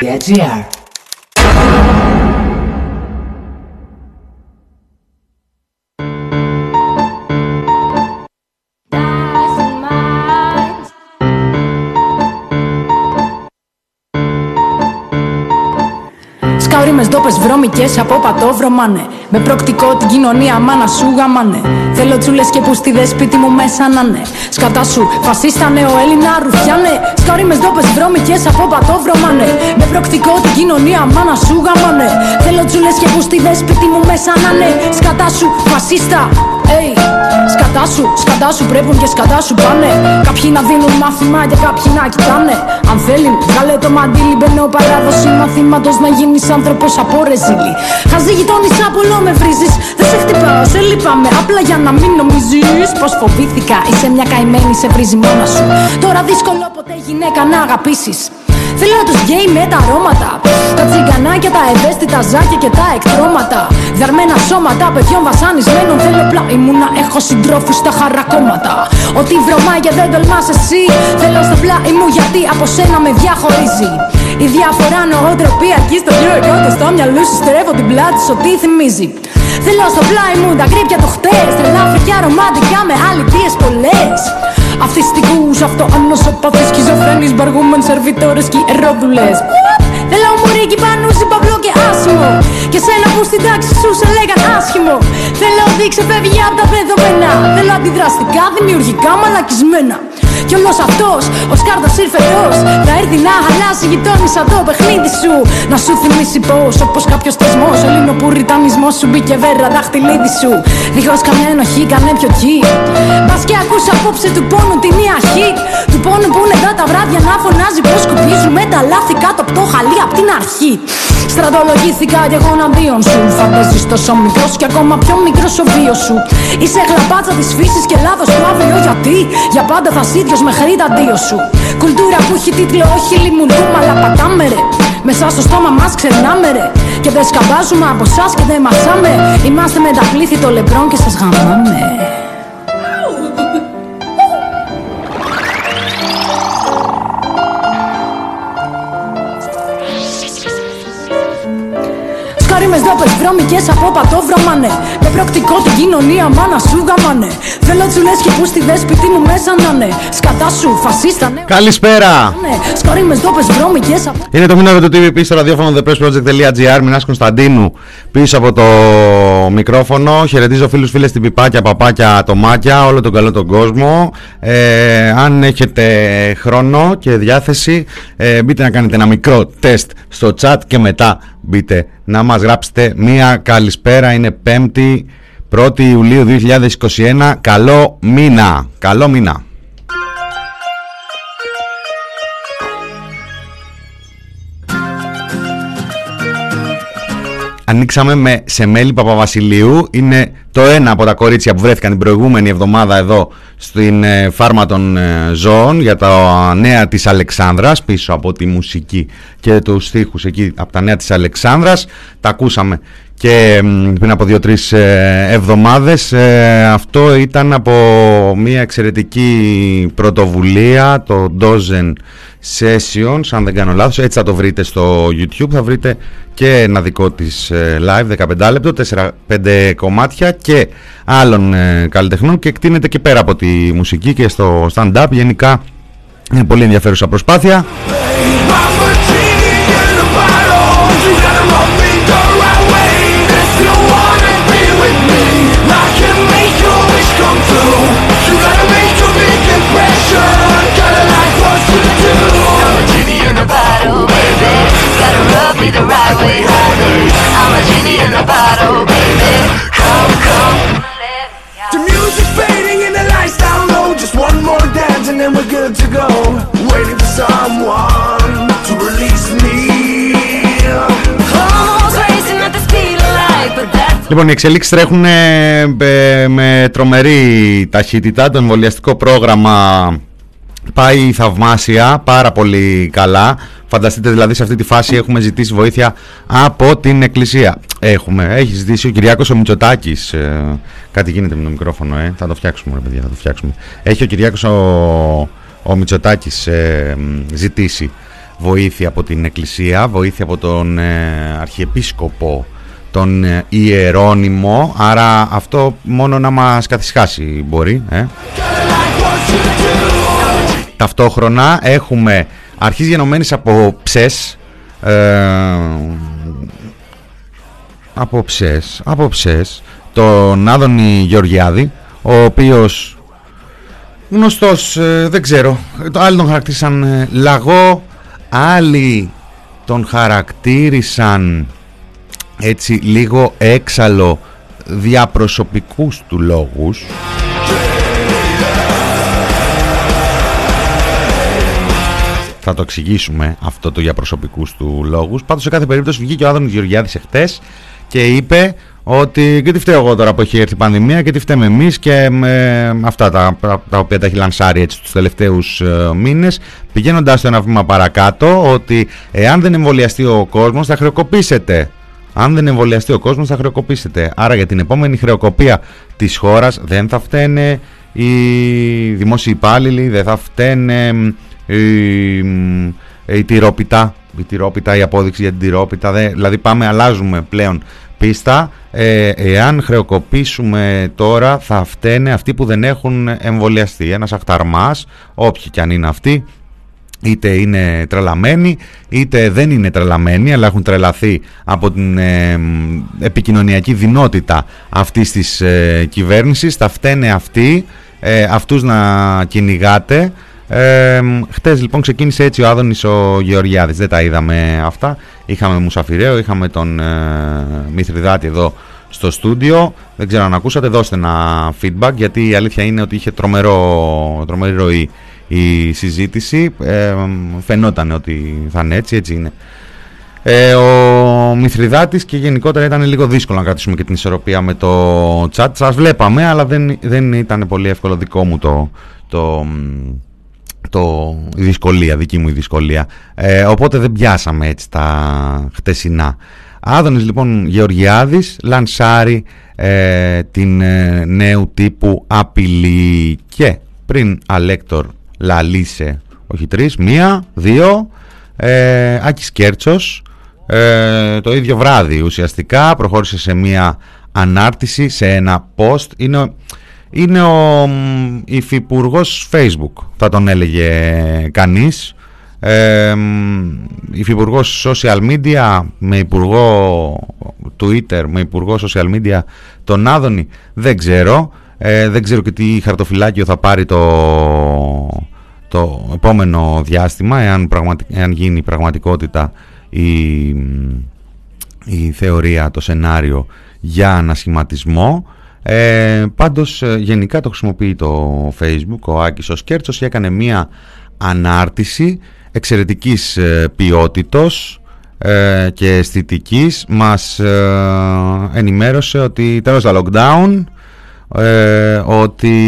别这样 Σκαουρίμες ντόπες βρώμικες από πατώ βρωμάνε. Με προκτικό την κοινωνία μάνα σου γαμάνε. Θέλω τσούλες και που στη δέσπιτι μου μέσα να ναι Σκατά σου φασίστα νέο Έλληνα ρουφιάνε. Σκαουρίμες ντόπες βρώμικες από πατώ βρωμάνε. Με προκτικό την κοινωνία μάνα σου γαμάνε. Θέλω τσούλες και που στη δέσπιτι μου μέσα να ναι Σκατά σου φασίστα Hey, σκατά σου, σκατά σου πρέπει και σκατά σου πάνε. Κάποιοι να δίνουν μάθημα και κάποιοι να κοιτάνε. Αν θέλει, βγάλε το μαντίλι. Μπαίνω παράδοση μαθήματος να γίνεις άνθρωπος από ρεζίλι. Χαζί γειτόνισσα πολλό με βρίζεις. Δεν σε χτυπάω, σε λυπάμαι. Απλά για να μην νομίζεις πω φοβήθηκα. Είσαι μια καημένη, σε βρίζει μόνα σου. Τώρα δύσκολο ποτέ γυναίκα να αγαπήσεις. Θέλω τους γκέι με τα αρώματα Τα τσιγκανάκια, τα ευαίσθητα ζάκια και τα εκτρώματα Δαρμένα σώματα παιδιών βασανισμένων Θέλω πλάι μου να έχω συντρόφους στα χαρακόμματα. Ό,τι βρωμάει δεν τολμάς εσύ Θέλω στο πλάι μου γιατί από σένα με διαχωρίζει. Η διαφορά νοοτροπία εκεί στο γύρο και στο μυαλό σου στρέφω την πλάτη σου τι θυμίζει. Θέλω στο πλάι μου τα κρύπια του χτες Τρελά φρικιά ρομαντικά με αλητίες πολλές. Αυτιστικούς, αυτοανοσοπαθείς, σχιζοφρένεις, μπαργούμεν, σερβιτόρες και ερόδουλες Θέλω μουρίκι πανούσι, παυλό και άσημο Και σένα που στην τάξη σου σε λέγαν άσχημο. Θέλω δείξε φεύγει από τα δεδομένα Θέλω αντιδραστικά, δημιουργικά, μαλακισμένα κι όλο αυτός ο σκάρτα ήρφετο θα έρθει να χαλάσει γειτόνισσα το παιχνίδι σου. Να σου θυμίσει πως όπως κάποιος θεσμός Ελληνοπουριτανισμό σου μπήκε βέρα δάχτυλίδι σου. Δίχως καμιά ενοχή, κανένα πιο κι. Μπας και ακούσα απόψε του πόνου την ιαχή. Του πόνου που είναι εδώ τα βράδια να φωνάζει πως σκουπίζουμε τα λάθη κάτω από το χαλί από την αρχή. Στρατολογήθηκα κι εγώ εναντίον σου. Φανταζεί τόσο μικρό και ακόμα πιο μικρός ο βίος σου. Είσαι γλαμπάτσα της φύσης και λάθος του αύριο γιατί για πάντα θα σίδιο μέχρι τα δύο σου. Κουλτούρα που έχει τίτλο όχι λιμουντούμε αλλά πατάμε ρε. Μέσα στο στόμα μας ξερνάμε ρε. Και δεν σκαμπάζουμε από εσάς και δεν μασάμε. Είμαστε με τα πλήθη των λεμπρών και σας γαμάμε. Σκάριμες δόπες βρώμικες από πατώ βρωμάνε. Με προκτικό την κοινωνία μάνα σου γαμάνε Θέλω τσουλές και που στη δέσπιτι μου μέσα να ναι Σκατά σου φασίστα ναι Καλησπέρα. Ναι. Σκάριμες δόπες βρώμικες από Είναι το μήνα του TVP στο ραδιόφωνο thepressproject.gr Μινάς Κωνσταντίνου πίσω από το μικρόφωνο. Χαιρετίζω φίλους φίλες την πιπάκια, παπάκια, ατομάκια Όλο τον καλό τον κόσμο. Ε, Αν έχετε χρόνο και διάθεση ε, Μπείτε να κάνετε ένα μικρό τεστ στο chat και μετά μπείτε να μας γράψετε μία καλησπέρα. Είναι 5η 1η Ιουλίου 2021. Καλό μήνα. Καλό μήνα. Ανοίξαμε με Σεμέλη Παπαβασιλείου. Είναι το ένα από τα κορίτσια που βρέθηκαν την προηγούμενη εβδομάδα εδώ στην ε, φάρμα των ε, ζώων για τα νέα της Αλεξάνδρας πίσω από τη μουσική και τους στίχους εκεί από τα νέα της Αλεξάνδρας. Τα ακούσαμε και πριν από δύο-τρεις ε, εβδομάδες αυτό ήταν από μια εξαιρετική πρωτοβουλία το Dozen Sessions αν δεν κάνω λάθος. Έτσι θα το βρείτε στο YouTube θα βρείτε και ένα δικό της live 15 λεπτό 4-5 κομμάτια και άλλων καλλιτεχνών και εκτείνεται και πέρα από τη μουσική και στο stand-up. Γενικά είναι πολύ ενδιαφέρουσα προσπάθεια I'm a genie in a bottle, baby. Come, come. The music's fading and the lights down low. Just one more dance and then we're good to go. Waiting for someone to release me. Λοιπόν, οι εξελίξεις τρέχουν με τρομερή ταχύτητα. Το εμβολιαστικό πρόγραμμα πάει θαυμάσια, πάρα πολύ καλά. Φανταστείτε δηλαδή σε αυτή τη φάση έχουμε ζητήσει βοήθεια από την Εκκλησία. Έχουμε, έχει ζητήσει ο Κυριάκος ο Μητσοτάκης. Ε, κάτι γίνεται με το μικρόφωνο, ε. θα το φτιάξουμε ρε παιδιά, θα το φτιάξουμε. Έχει ο Κυριάκος ο, ο Μητσοτάκης ε, ζητήσει βοήθεια από την Εκκλησία, βοήθεια από τον Αρχιεπίσκοπο τον Ιερώνυμο άρα αυτό μόνο να μας καθισχάσει μπορεί ε. Ταυτόχρονα έχουμε αρχής γενομένης από ψες ε, από ψες, από ψες τον Άδωνη Γεωργιάδη ο οποίος γνωστός ε, δεν ξέρω άλλοι τον χαρακτήρισαν ε, λαγό άλλοι τον χαρακτήρισαν έτσι λίγο έξαλλο διαπροσωπικούς του λόγους θα το εξηγήσουμε αυτό το για προσωπικούς του λόγους. Πάντως σε κάθε περίπτωση βγήκε ο Άδωνης Γεωργιάδης εχθές και είπε ότι και τι φταίω εγώ τώρα που έχει έρθει η πανδημία και τι φταίμε εμείς και με αυτά τα, τα οποία τα έχει λανσάρει έτσι τους τελευταίους ε, μήνες πηγαίνοντας το ένα βήμα παρακάτω ότι εάν δεν εμβολιαστεί ο κόσμος θα χρεοκοπήσετε. Αν δεν εμβολιαστεί ο κόσμος θα χρεοκοπήσετε. Άρα για την επόμενη χρεοκοπία της χώρας δεν θα φταίνε οι δημόσιοι υπάλληλοι δεν θα φταίνε η, η τυρόπιτα η τυρόπιτα, η απόδειξη για την τυρόπιτα δηλαδή πάμε αλλάζουμε πλέον πίστα. Ε, εάν χρεοκοπήσουμε τώρα θα φταίνε αυτοί που δεν έχουν εμβολιαστεί. Ένας αχταρμάς όποιοι κι αν είναι αυτοί είτε είναι τρελαμένοι είτε δεν είναι τρελαμένοι αλλά έχουν τρελαθεί από την ε, επικοινωνιακή δυνότητα αυτής της ε, κυβέρνησης θα φταίνε αυτοί ε, αυτούς να κυνηγάτε ε, χτες λοιπόν ξεκίνησε έτσι ο Άδωνης ο Γεωργιάδης, δεν τα είδαμε αυτά. Είχαμε Μουσαφιρέο, είχαμε τον ε, Μηθριδάτη εδώ στο στούντιο. Δεν ξέρω αν ακούσατε, δώστε ένα feedback γιατί η αλήθεια είναι ότι είχε τρομερό, τρομερή ροή η συζήτηση. Ε, φαινόταν ότι θα είναι έτσι, έτσι είναι. Ε, ο Μηθριδάτης και γενικότερα ήταν λίγο δύσκολο να κρατήσουμε και την ισορροπία με το chat. Σας βλέπαμε αλλά δεν, δεν ήταν πολύ εύκολο δικό μου το, το, το, η δυσκολία, δική μου η δυσκολία. Ε, οπότε δεν πιάσαμε έτσι τα χτεσινά. Άδωνης λοιπόν Γεωργιάδης λανσάρει ε, την ε, νέου τύπου απειλή και πριν Αλέκτορ Λαλίσε, όχι τρεις, μία, δύο, ε, Άκης Κέρτσος, ε, το ίδιο βράδυ ουσιαστικά προχώρησε σε μία ανάρτηση, σε ένα post. Είναι είναι ο υφυπουργός Facebook, θα τον έλεγε κανείς. Ε, υφυπουργός social media με υπουργό Twitter, με υπουργό social media τον Άδωνη, δεν ξέρω. Ε, δεν ξέρω και τι χαρτοφυλάκιο θα πάρει το, το επόμενο διάστημα, εάν, εάν γίνει πραγματικότητα η, η θεωρία, το σενάριο για ανασχηματισμό. Ε, πάντως ε, γενικά το χρησιμοποιεί το facebook ο Άκης ο Σκέρτσος και έκανε μία ανάρτηση εξαιρετικής ε, ποιότητος ε, και αισθητικής. Μας ε, ενημέρωσε ότι τέλος τα lockdown ότι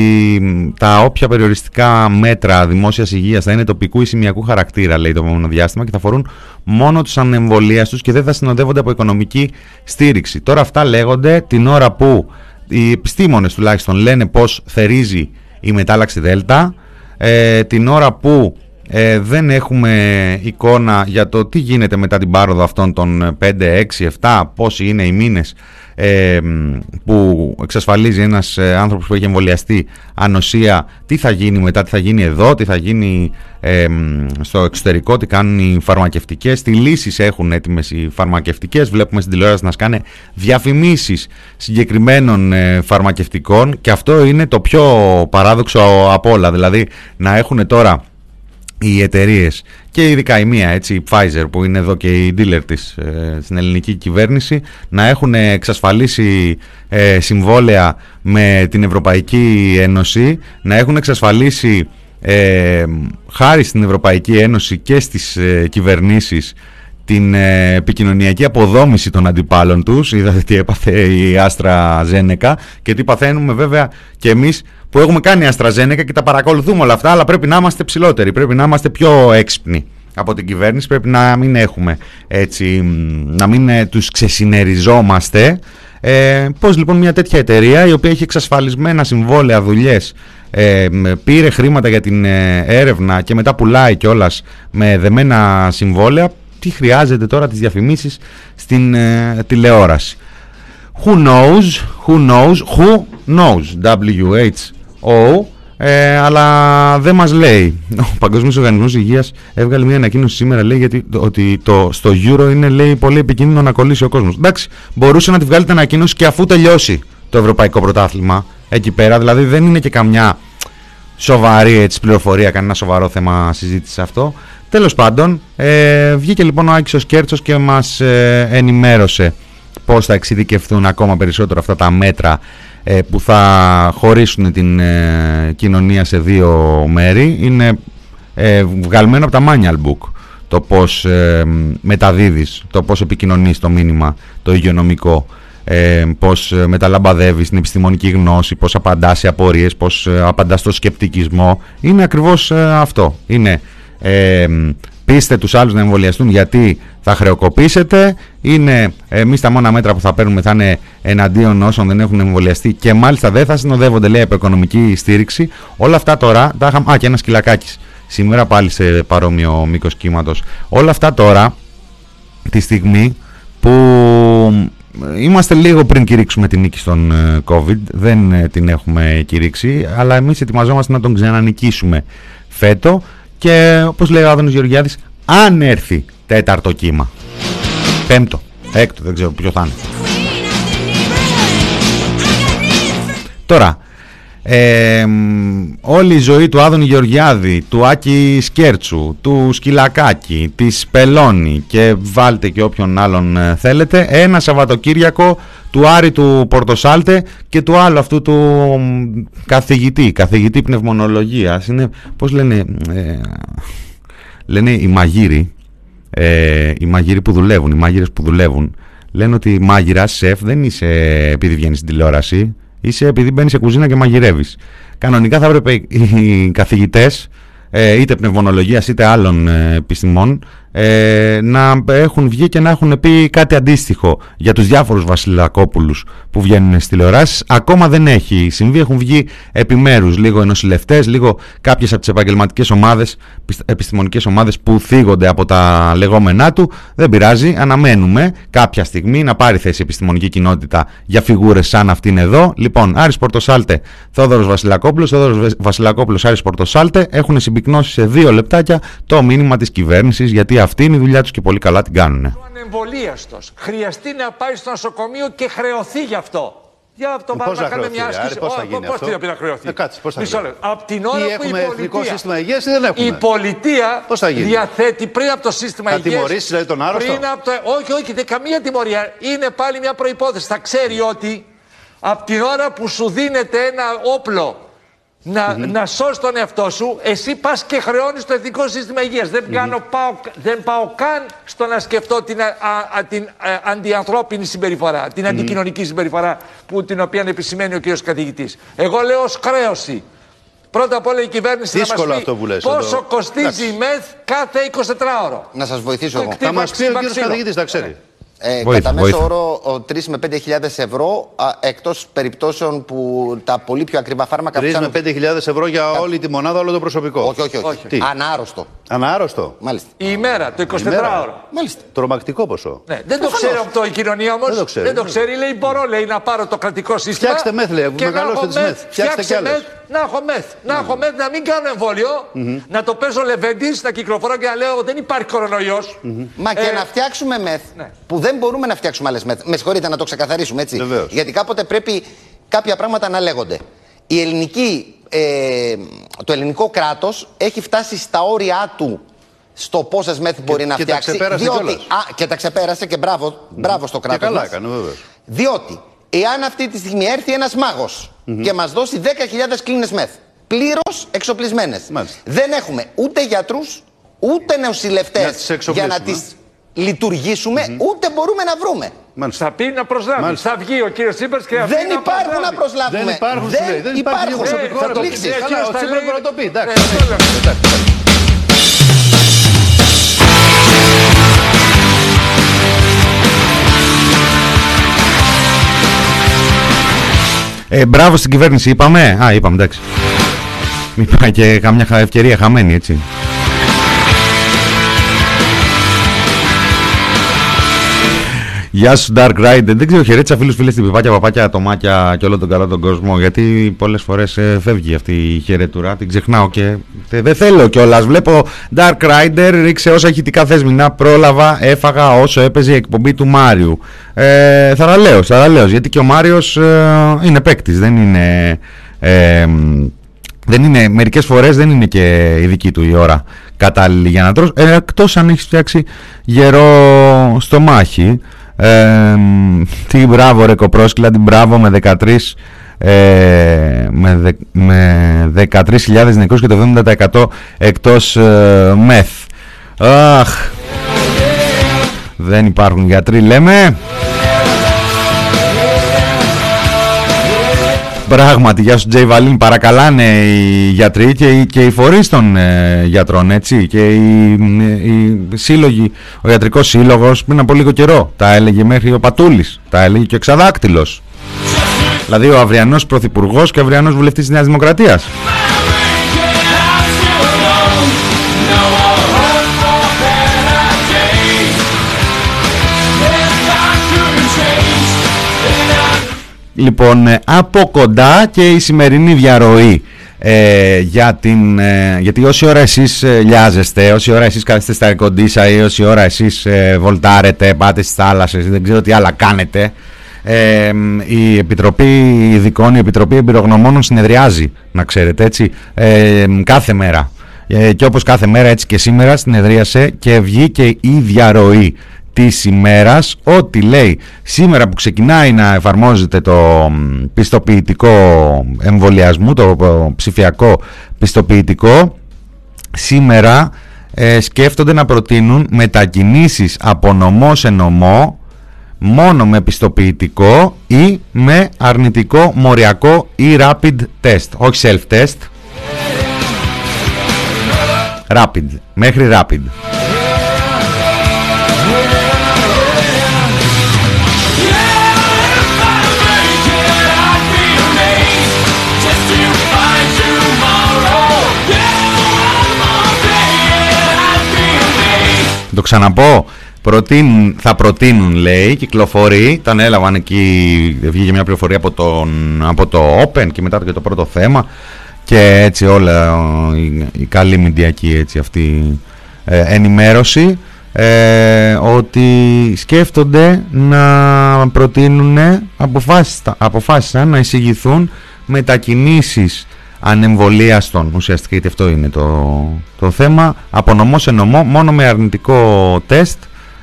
τα όποια περιοριστικά μέτρα δημόσιας υγείας θα είναι τοπικού ή σημειακού χαρακτήρα λέει το επόμενο διάστημα και θα αφορούν μόνο τους ανεμβολίαστους και δεν θα συνοδεύονται από οικονομική στήριξη. Τώρα αυτά λέγονται την ώρα που οι επιστήμονες τουλάχιστον λένε πως θερίζει η μετάλλαξη Δέλτα. Ε, την ώρα που ε, δεν έχουμε εικόνα για το τι γίνεται μετά την πάροδο αυτών των 5, 6, 7, πόσοι είναι οι μήνες ε, που εξασφαλίζει ένας ε, άνθρωπος που έχει εμβολιαστεί ανοσία τι θα γίνει μετά, τι θα γίνει εδώ, τι θα γίνει ε, στο εξωτερικό, τι κάνουν οι φαρμακευτικές, τι λύσεις έχουν έτοιμες οι φαρμακευτικές, βλέπουμε στην τηλεόραση να σκάνε διαφημίσεις συγκεκριμένων φαρμακευτικών και αυτό είναι το πιο παράδοξο από όλα, δηλαδή να έχουν τώρα οι εταιρείες και ειδικά η μία, έτσι, η Pfizer που είναι εδώ και η dealer της ε, στην ελληνική κυβέρνηση να έχουν εξασφαλίσει ε, συμβόλαια με την Ευρωπαϊκή Ένωση, να έχουν εξασφαλίσει ε, χάρη στην Ευρωπαϊκή Ένωση και στις ε, κυβερνήσεις την ε, επικοινωνιακή αποδόμηση των αντιπάλων τους. Είδατε τι έπαθε η Άστρα Ζένεκα και τι παθαίνουμε βέβαια και εμείς που έχουμε κάνει Αστραζένεκα και τα παρακολουθούμε όλα αυτά αλλά πρέπει να είμαστε ψηλότεροι, πρέπει να είμαστε πιο έξυπνοι από την κυβέρνηση πρέπει να μην έχουμε έτσι, να μην ε, τους ξεσυνεριζόμαστε. Ε, πώς λοιπόν μια τέτοια εταιρεία η οποία έχει εξασφαλισμένα συμβόλαια, δουλειές, ε, πήρε χρήματα για την ε, έρευνα και μετά πουλάει κιόλας με δεμένα συμβόλαια, τι χρειάζεται τώρα τις διαφημίσεις στην ε, τηλεόραση. Who knows, who knows, who knows, W-H-O, ε, αλλά δεν μας λέει. Ο Παγκόσμιος Οργανισμός Υγείας έβγαλε μια ανακοίνωση σήμερα λέει γιατί, ότι το, στο Euro είναι λέει, πολύ επικίνδυνο να κολλήσει ο κόσμος. Εντάξει, μπορούσε να τη βγάλει την ανακοίνωση και αφού τελειώσει το Ευρωπαϊκό Πρωτάθλημα εκεί πέρα, δηλαδή δεν είναι και καμιά σοβαρή έτσι, πληροφορία, κανένα σοβαρό θέμα συζήτηση αυτό. Τέλος πάντων, ε, βγήκε λοιπόν ο Άκης ο Σκέρτσος και μας ε, ενημέρωσε πώς θα εξειδικευθούν ακόμα περισσότερο αυτά τα μέτρα ε, που θα χωρίσουν την ε, κοινωνία σε δύο μέρη. Είναι ε, βγαλμένο από τα manual book το πώς μεταδίδεις, το πώς επικοινωνείς το μήνυμα, το υγειονομικό ε, πώς μεταλαμπαδεύεις την επιστημονική γνώση, πώς απαντάς σε απορίες, πώς απαντάς στο σκεπτικισμό. Είναι ακριβώς αυτό. Είναι ε, πείστε τους άλλους να εμβολιαστούν γιατί θα χρεοκοπήσετε. Είναι εμείς τα μόνα μέτρα που θα παίρνουμε θα είναι εναντίον όσων δεν έχουν εμβολιαστεί και μάλιστα δεν θα συνοδεύονται λέει από οικονομική στήριξη. Όλα αυτά τώρα τα είχαμε. Α, και ένας σκυλακάκι. Σήμερα πάλι σε παρόμοιο μήκος κύματος. Όλα αυτά τώρα τη στιγμή που είμαστε λίγο πριν κηρύξουμε την νίκη στον ε, COVID, δεν ε, την έχουμε κηρύξει, αλλά εμείς ετοιμαζόμαστε να τον ξανανικήσουμε φέτο και όπως λέει ο Άδωνος Γεωργιάδης, αν έρθει τέταρτο κύμα. Πέμπτο, έκτο, δεν ξέρω ποιο θα είναι. Τώρα, ε, όλη η ζωή του Άδωνη Γεωργιάδη, του Άκη Σκέρτσου, του Σκυλακάκη, της Πελώνη και βάλτε και όποιον άλλον ε, θέλετε, ένα Σαββατοκύριακο του Άρη του Πορτοσάλτε και του άλλου αυτού του καθηγητή, καθηγητή πνευμονολογίας. Είναι, πώς λένε, ε, λένε οι μαγείροι, ε, οι μαγείροι που δουλεύουν, οι μάγειρες που δουλεύουν, λένε ότι μάγειρας, σεφ, δεν είσαι επειδή βγαίνεις στην τηλεόραση, είσαι επειδή μπαίνεις σε κουζίνα και μαγειρεύεις. Κανονικά θα έπρεπε οι καθηγητές, ε, είτε πνευμονολογίας είτε άλλων ε, επιστημών, ε, να έχουν βγει και να έχουν πει κάτι αντίστοιχο για τους διάφορους βασιλακόπουλους που βγαίνουν στις τηλεοράσεις. Ακόμα δεν έχει συμβεί, έχουν βγει επιμέρους λίγο ενωσιλευτές, λίγο κάποιες από τις επαγγελματικές ομάδες, επιστημονικές ομάδες που θίγονται από τα λεγόμενά του. Δεν πειράζει, αναμένουμε κάποια στιγμή να πάρει θέση η επιστημονική κοινότητα για φιγούρες σαν αυτήν εδώ. Λοιπόν, Άρης Πορτοσάλτε, Θόδωρος Βασιλακόπουλος, Θόδωρος Βασιλακόπουλος, Άρης Πορτοσάλτε έχουν συμπυκνώσει σε δύο λεπτάκια το μήνυμα της κυβέρνησης γιατί αυτή είναι η δουλειά τους και πολύ καλά την κάνουν. Ο ανεμβολίαστο χρειαστεί να πάει στο νοσοκομείο και χρεωθεί γι' αυτό. Για αυτό πάμε να κάνουμε μια άσκηση. Πώς θα γίνει αυτό; Πώς θα χρεωθεί; Ε, κάτσε, πώς θα γίνει; Από την ώρα Τι που έχουμε η εθνικό πολιτεία, σύστημα υγείας ή δεν έχουμε; η πολιτεία Πώς θα γίνει; διαθέτει πριν από το σύστημα Θα υγείας. τιμωρήσει δηλαδή τον άρρωστο; Πριν από το... Όχι, όχι, δεν καμία τιμωρία. Είναι πάλι μια προϋπόθεση. Θα ξέρει ότι από την ώρα που σου δίνεται ένα όπλο να, να σώσει τον εαυτό σου, εσύ πας και χρεώνεις το εθνικό σύστημα υγείας. Δεν, πάω, δεν πάω καν στο να σκεφτώ την, α, την αντιανθρώπινη συμπεριφορά, την αντικοινωνική συμπεριφορά που, την οποία επισημαίνει ο κ. καθηγητής. Εγώ λέω ως χρέωση. Πρώτα απ' όλα η κυβέρνηση Δύσκολο να μας πει αυτό που λες πόσο εδώ. κοστίζει η ΜΕΘ κάθε 24 ώρο. Να σας βοηθήσω εγώ. Θα μας πει ο κύριος Ξύλο. καθηγητής, τα ξέρει. Ε, Βοήθεια, κατά μέσο βοήθεια. όρο 3 με 5.000 ευρώ, εκτός περιπτώσεων που τα πολύ πιο ακριβά φάρμακα 3 με φτάνουν- 5.000 ευρώ για όλη τη μονάδα, όλο το προσωπικό. Όχι, όχι, όχι. Όχι. Τι; Ανάρρωστο. Ανάρρωστο. Μάλιστα. Η ημέρα, το 24 ημέρα. ωρο. Μάλιστα. Τρομακτικό ποσό. Ναι, δεν το ξέρει αυτό η κοινωνία όμως. Δεν το ξέρει. Δεν το ξέρει. Λέει: Μπορώ λέει, να πάρω το κρατικό σύστημα. Φτιάξτε μεθ, λέει, και να μεγαλώστε έχω τις μεθ. μεθ. Φτιάξτε Φτιάξτε κι άλλες. μεθ, να έχω μεθ. Να έχω μεθ, να μην κάνω εμβόλιο. Να το παίζω λεβέντης, να κυκλοφορώ και να λέω: Δεν υπάρχει κορονοϊός. Μα και Ε, να φτιάξουμε μεθ, ναι. που δεν μπορούμε να φτιάξουμε άλλες μεθ. Με συγχωρείτε να το ξεκαθαρίσουμε έτσι. Βεβαίως. Γιατί κάποτε πρέπει κάποια πράγματα να λέγονται. Η ελληνική, ε, το ελληνικό κράτος έχει φτάσει στα όρια του στο πόσες μεθ μπορεί να και τα φτιάξει. ξεπέρασε διότι, κιόλας. α, και τα ξεπέρασε και μπράβο, μπράβο στο Και κράτος. καλά έκανε, βέβαια. Διότι εάν αυτή τη στιγμή έρθει ένας μάγος και μας δώσει 10.000 κλίνες μεθ, πλήρως εξοπλισμένες, Μάλιστα. δεν έχουμε ούτε γιατρούς, ούτε Να νεοσυλλευτέ τις για εξοπλίσουμε. να τις λειτουργήσουμε, ούτε μπορούμε να βρούμε. Μάλιστα. Θα πει να προσλάβει. Μάλιστα. Θα βγει ο κύριος Τσίπρα και θα πει Δεν να υπάρχουν να προσλάβει. προσλάβουμε. Δεν υπάρχουν, σου λέει. Δεν υπάρχει προσωπικό. Θα θα το το λήξει. πει. Καλά, Κύριος ο τα Τσίπρας λέει. μπορεί να το πει. Εντάξει. Ε, μπράβο στην κυβέρνηση, είπαμε. Α, είπαμε, εντάξει. Μην πάει και καμιά ευκαιρία χαμένη, έτσι. Γεια σου Dark Rider. Δεν ξέρω, χαιρέτησα φίλους φίλες στην πιπάκια, παπάκια, ατομάκια και όλο τον καλό τον κόσμο. Γιατί πολλές φορές ε, φεύγει αυτή η χαιρετουρά, την ξεχνάω και δεν θέλω κιόλας. Βλέπω Dark Rider, ρίξε όσα ηχητικά θεσμινά πρόλαβα, έφαγα όσο έπαιζε η εκπομπή του Μάριου. Ε, θαραλέω, θαραλέω. Γιατί και ο Μάριος ε, είναι παίκτης, δεν είναι. Ε, δεν είναι, μερικές φορές δεν είναι και η δική του η ώρα κατάλληλη για να τρως, ε, εκτός αν έχεις φτιάξει γερό στο μάχη. Ε, τι μπράβο ρε κοπρόσκυλα, τι μπράβο με 13 ε, με, με 13.000 νεκρούς και το 70% εκτός ε, μεθ. Αχ, δεν υπάρχουν γιατροί λέμε. Πράγματι, γεια σου Τζέι Βαλίν, παρακαλάνε οι γιατροί και, οι, και οι φορείς των ε, γιατρών, έτσι, και οι, οι σύλλογοι, ο ιατρικός σύλλογος πριν από λίγο καιρό, τα έλεγε μέχρι ο Πατούλης, τα έλεγε και ο Εξαδάκτυλος. Δηλαδή ο αυριανός πρωθυπουργός και ο αυριανός βουλευτής της Νέας Δημοκρατίας. Λοιπόν, ε, από κοντά και η σημερινή διαρροή ε, για την, ε, γιατί όση ώρα εσείς ε, λιάζεστε, όση ώρα εσείς κάθεστε στα κοντίσα ή όση ώρα εσείς βολτάρετε, πάτε στις θάλασσες, δεν ξέρω τι άλλα κάνετε, η Επιτροπή Ειδικών, η Επιτροπή Εμπειρογνωμόνων συνεδριάζει, να ξέρετε έτσι, κάθε μέρα. και όπως κάθε μέρα έτσι και σήμερα συνεδρίασε και βγήκε η διαρροή της ημέρας ότι λέει σήμερα που ξεκινάει να εφαρμόζεται το πιστοποιητικό εμβολιασμού, το ψηφιακό πιστοποιητικό σήμερα ε, σκέφτονται να προτείνουν μετακινήσεις από νομό σε νομό μόνο με πιστοποιητικό ή με αρνητικό μοριακό ή rapid test, όχι self-test. Rapid, μέχρι rapid Το ξαναπώ. Προτείνουν, θα προτείνουν λέει, κυκλοφορεί, τον έλαβαν εκεί, βγήκε μια πληροφορία από, τον, από το Open και μετά και το πρώτο θέμα και έτσι όλα η, η καλή μηντιακή έτσι αυτή ε, ενημέρωση ε, ότι σκέφτονται να προτείνουν αποφάσισαν να εισηγηθούν μετακινήσεις ανεμβολίαστων ουσιαστικά γιατί αυτό είναι το, το θέμα. Από νομό σε νομό μόνο με αρνητικό τεστ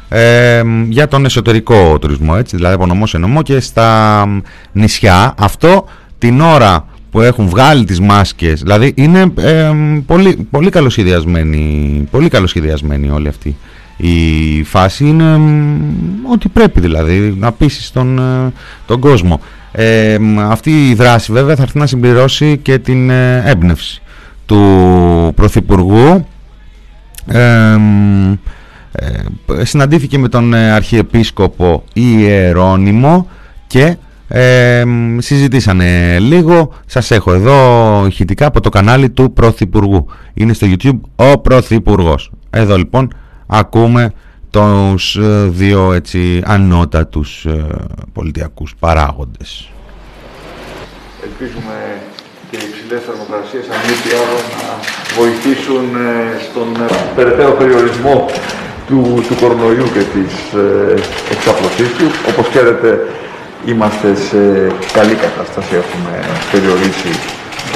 ε, για τον εσωτερικό τουρισμό έτσι. Δηλαδή από νομό σε νομό και στα νησιά. Αυτό την ώρα που έχουν βγάλει τις μάσκες δηλαδή είναι ε, πολύ, πολύ καλοσχεδιασμένη πολύ καλοσχεδιασμένη όλη αυτή η φάση. Είναι ότι πρέπει δηλαδή να πείσει τον, ε, τον κόσμο ε, αυτή η δράση βέβαια θα έρθει να συμπληρώσει και την ε, έμπνευση του Πρωθυπουργού. Ε, συναντήθηκε με τον ε, Αρχιεπίσκοπο Ιερώνυμο και ε, συζητήσανε λίγο. Σας έχω εδώ ηχητικά από το κανάλι του Πρωθυπουργού. Είναι στο YouTube ο Πρωθυπουργός. Εδώ λοιπόν ακούμε τους ε, δύο έτσι ανώτατους ε, πολιτιακούς παράγοντες. Ελπίζουμε και οι υψηλές θερμοκρασίες αν μη τι άλλο να βοηθήσουν ε, στον περαιτέρω περιορισμό του, του κορονοϊού και της ε, εξαπλωσής του. Όπως ξέρετε είμαστε σε καλή κατάσταση, έχουμε περιορίσει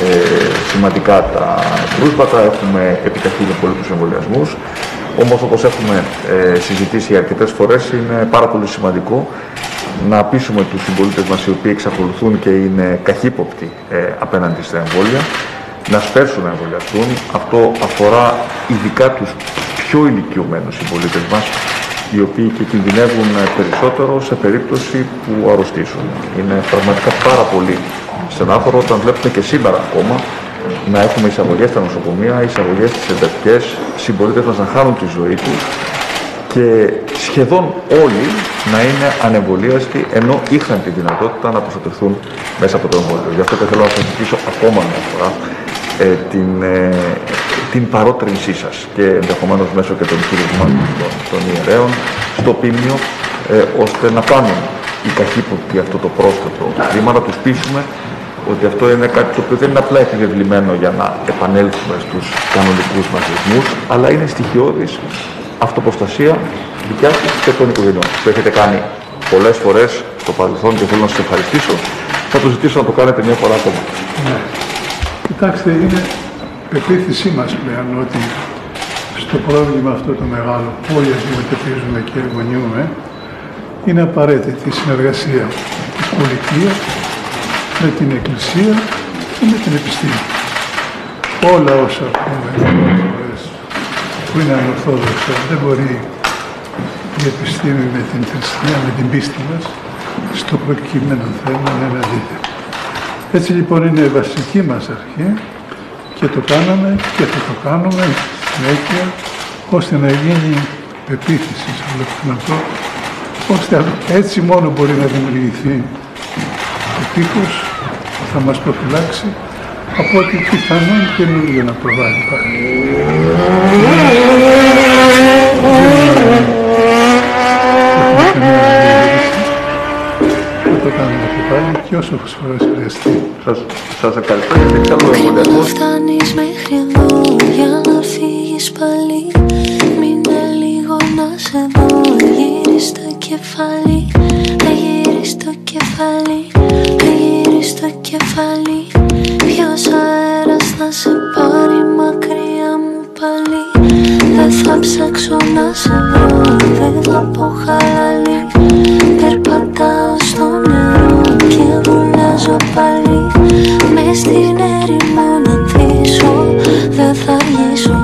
ε, σημαντικά τα κρούσματα, έχουμε επιταχύνει πολύ τους εμβολιασμούς. Όμως όπως έχουμε ε, συζητήσει αρκετές φορές είναι πάρα πολύ σημαντικό να πείσουμε τους συμπολίτες μας οι οποίοι εξακολουθούν και είναι καχύποπτοι ε, απέναντι στα εμβόλια να σπέρσουν να εμβολιαστούν. Αυτό αφορά ειδικά τους πιο ηλικιωμένους συμπολίτες μας οι οποίοι και κινδυνεύουν περισσότερο σε περίπτωση που αρρωστήσουν. Είναι πραγματικά πάρα πολύ στενάχωρο όταν βλέπουμε και σήμερα ακόμα να έχουμε εισαγωγές στα νοσοκομεία, εισαγωγές στις εντατικές, συμπολίτες μας να χάνουν τη ζωή τους και σχεδόν όλοι να είναι ανεμβολίαστοι ενώ είχαν τη δυνατότητα να προστατευτούν μέσα από το εμβόλιο. Γι' αυτό και θέλω να σας ζητήσω ακόμα μια φορά ε, την, ε, την παρότρινσή σας και ενδεχομένως μέσω και των χειρισμάτων των, των ιερέων στο πίμνιο ε, ώστε να κάνουν οι καχύποπτοι αυτό το πρόσθετο βήμα, να τους πείσουμε ότι αυτό είναι κάτι το οποίο δεν είναι απλά επιβεβλημένο για να επανέλθουμε στους κανονικούς μας ρυθμούς, αλλά είναι στοιχειώδης αυτοποστασία δικιά σας και των οικογενειών. Το έχετε κάνει πολλές φορές στο παρελθόν και θέλω να σας ευχαριστήσω. Θα το ζητήσω να το κάνετε μια φορά ακόμα. Ναι. Κοιτάξτε, είναι πεποίθησή μας πλέον ότι στο πρόβλημα αυτό το μεγάλο που όλοι αντιμετωπίζουμε και εργονιούμε, είναι απαραίτητη η συνεργασία της πολιτείας με την Εκκλησία και με την επιστήμη. Όλα όσα πούμε που είναι ανορθόδοξα δεν μπορεί η επιστήμη με την θρησκεία, με την πίστη μας στο προκειμένο θέμα να είναι αντίθετο. Έτσι λοιπόν είναι η βασική μας αρχή και το κάναμε και θα το κάνουμε συνέχεια ώστε να γίνει πεποίθηση σε όλο αυτό ώστε έτσι μόνο μπορεί να δημιουργηθεί ο τείχος που θα μας προφυλάξει από ό,τι πιθανόν καινούργιο να προβάλλει πάλι. Θα το κάνουμε και πάλι και όσο φορές χρειαστεί. Σας, σας ευχαριστώ γιατί ξέρω ο εμβολιασμός Φτάνεις μέχρι εδώ για να φύγεις πάλι Μείνε λίγο να σε δω Γύρεις το κεφάλι Δεν γύρεις το κεφάλι Δεν γύρεις το κεφάλι. Ποιος αέρας θα σε πάρει μακριά μου πάλι; Δεν θα ψάξω να σε βρω Δεν θα πω χαλάλι. Περπατάω στο νερό και βουλιάζω πάλι. Μες στην έρημο να ανθίσω Δεν θα αργήσω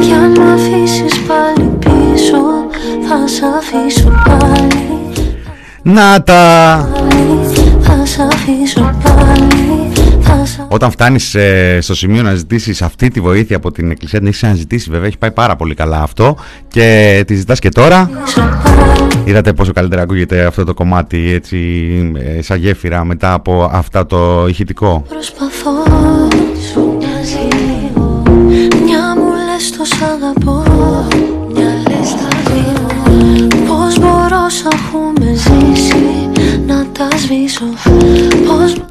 Κι αν με αφήσεις πάλι πίσω Θα σ' αφήσω πάλι. Να τα! Όταν φτάνεις ε, στο σημείο να ζητήσεις αυτή τη βοήθεια από την Εκκλησία, την έχεις ξαναζητήσει βέβαια, έχει πάει πάρα πολύ καλά αυτό και τη ζητάς και τώρα. αφήσω πάλι Είδατε πόσο καλύτερα ακούγεται αυτό το κομμάτι έτσι ε, σαν γέφυρα μετά από αυτά το ηχητικό; Προσπαθώ σου να ζήσω Μια μου λες το σ' αγαπώ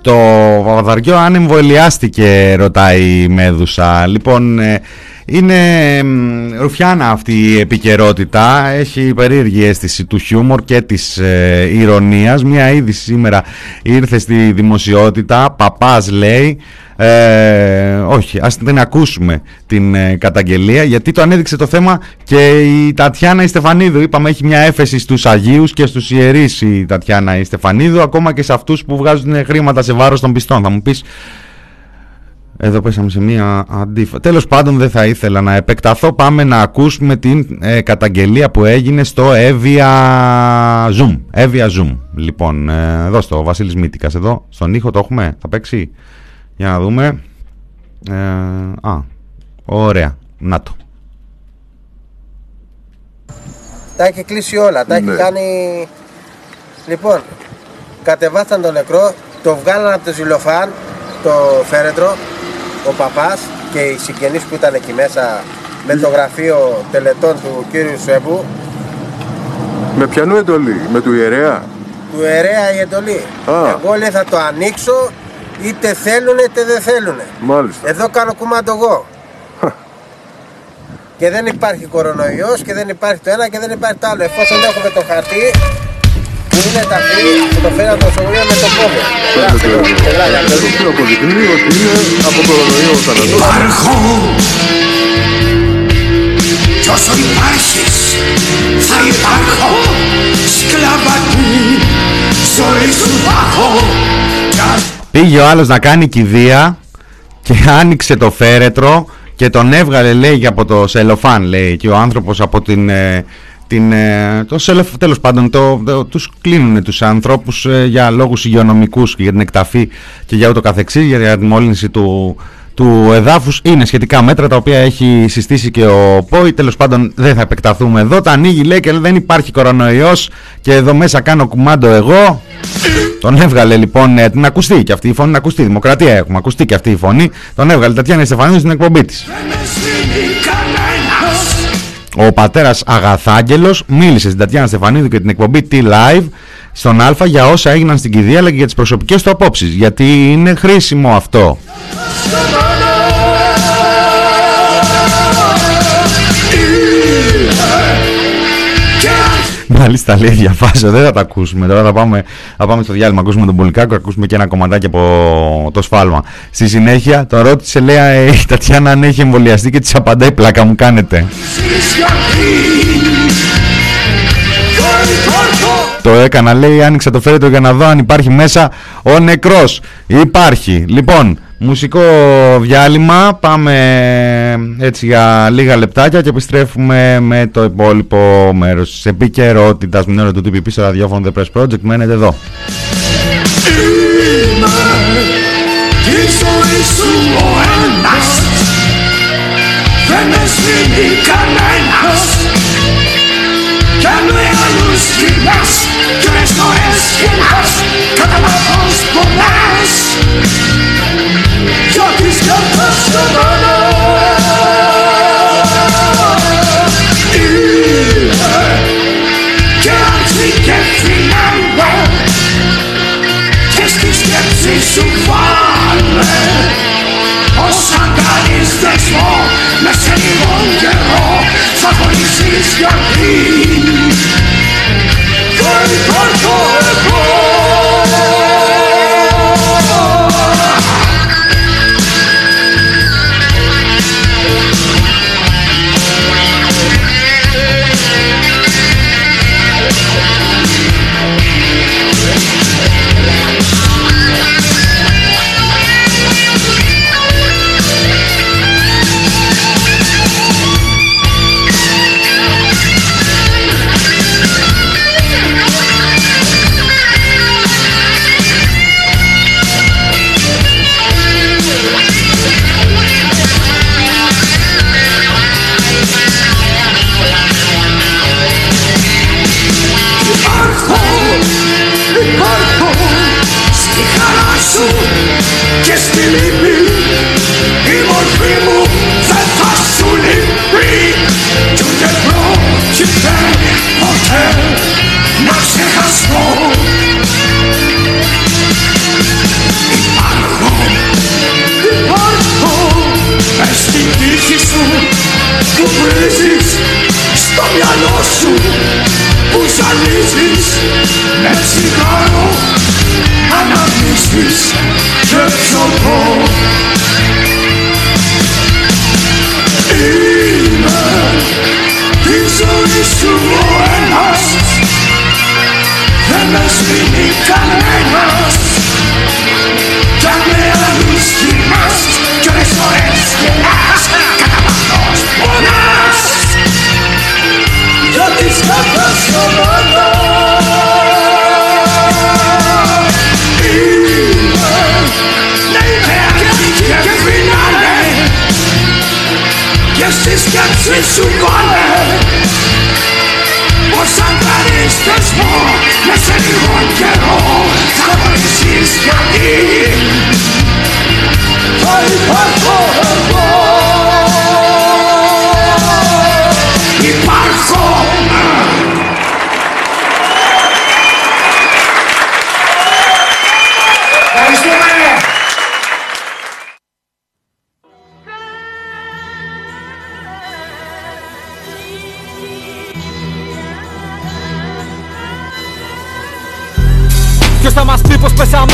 Το Παπαδαριό αν εμβολιάστηκε ρωτάει η Μέδουσα. Λοιπόν ε, είναι μ, ρουφιάνα αυτή η επικαιρότητα. Έχει περίεργη αίσθηση του χιούμορ και της ε, ηρωνίας. Μια είδηση σήμερα ήρθε στη δημοσιότητα. Παπάς λέει ε, όχι, ας την ακούσουμε την ε, καταγγελία γιατί το ανέδειξε το θέμα και η Τατιάνα η Στεφανίδου. Είπαμε έχει μια έφεση στους Αγίους και στους ιερείς η Τατιάνα η Στεφανίδου ακόμα και σε αυτούς που βγάζουν χρήματα σε βάρος των πιστών. Θα μου πεις εδώ πέσαμε σε μια αντίφα. Τέλος πάντων δεν θα ήθελα να επεκταθώ. Πάμε να ακούσουμε την ε, καταγγελία που έγινε στο Evia Zoom. Evia Zoom. Λοιπόν, ε, εδώ στο Βασίλης Μήτικας. Εδώ στον ήχο το έχουμε. Θα παίξει; Για να δούμε. Ε, α, ωραία. Να το. Τα έχει κλείσει όλα, τα έχει Ναι. κάνει. Λοιπόν, κατεβάσαν τον νεκρό, το βγάλαν από το ζηλοφάν, το φέρετρο, ο παπάς και οι συγγενείς που ήταν εκεί μέσα με το γραφείο τελετών του κύριου Σουέμπου, Με πιανού εντολή, με του ιερέα; του ιερέα η εντολή. Α. Εγώ λέει θα το ανοίξω, είτε θέλουν είτε δεν θέλουν. Μάλιστα. Εδώ κάνω κουμάντο εγώ. και δεν υπάρχει κορονοϊός και δεν υπάρχει το ένα και δεν υπάρχει το άλλο. Εφόσον έχουμε το χαρτί που είναι ταφή, που το φέρει από το νοσοκομείο με το πόδι. Γράψτε το, πεδράκια, το δείτε. Που αποδεικνύει ότι είναι από κορονοϊός ο θάνατος. Υπάρχω κι όσο υπάρχεις θα υπάρχω σκλαβατή ζωή σου θα έχω κι αν Πήγε ο άλλος να κάνει κηδεία και άνοιξε το φέρετρο και τον έβγαλε λέει από το σελοφάν λέει και ο άνθρωπος από την... ε, την ε, το σελοφ, τέλος πάντων το, το, τους κλείνουν τους ανθρώπους ε, για λόγους υγειονομικούς και για την εκταφή και για ούτω καθεξής για τη μόλυνση του, του εδάφους είναι σχετικά μέτρα τα οποία έχει συστήσει και ο ΠΟΗ. Τέλος πάντων δεν θα επεκταθούμε εδώ. Τα ανοίγει λέει και δεν υπάρχει κορονοϊός και εδώ μέσα κάνω κουμάντο εγώ. Τον έβγαλε λοιπόν ε, την ακουστή και αυτή η φωνή, ακουστή δημοκρατία έχουμε, ακουστεί και αυτή η φωνή. Τον έβγαλε Τατιάνα Στεφανίδου στην εκπομπή της. Ο πατέρας Αγαθάγγελος μίλησε στην Τατιάνα Στεφανίδου και την εκπομπή T-Live στον Α για όσα έγιναν στην κηδεία αλλά και για τις προσωπικές του απόψεις γιατί είναι χρήσιμο αυτό. Μάλιστα λέει διαβάζω, δεν θα τα ακούσουμε. Τώρα θα πάμε, θα πάμε στο διάλειμμα, ακούσουμε τον Πολυκάκο, ακούσουμε και ένα κομματάκι από το σφάλμα. Στη συνέχεια τον ρώτησε λέει η Τατιάνα αν έχει εμβολιαστεί και της απαντάει πλάκα μου κάνετε. Το έκανα λέει άνοιξα το φέρετρο για να δω αν υπάρχει μέσα ο νεκρός. Υπάρχει. Λοιπόν, μουσικό διάλειμμα. Πάμε έτσι για λίγα λεπτάκια και επιστρέφουμε με το υπόλοιπο μέρος της επικαιρότητας. Μην ώρα του TPP στο ραδιόφωνο The Press Project. Μένετε εδώ. Δεν Just a customer. Θα χωρίσεις γιατί δεν υπάρχω και στη λύπη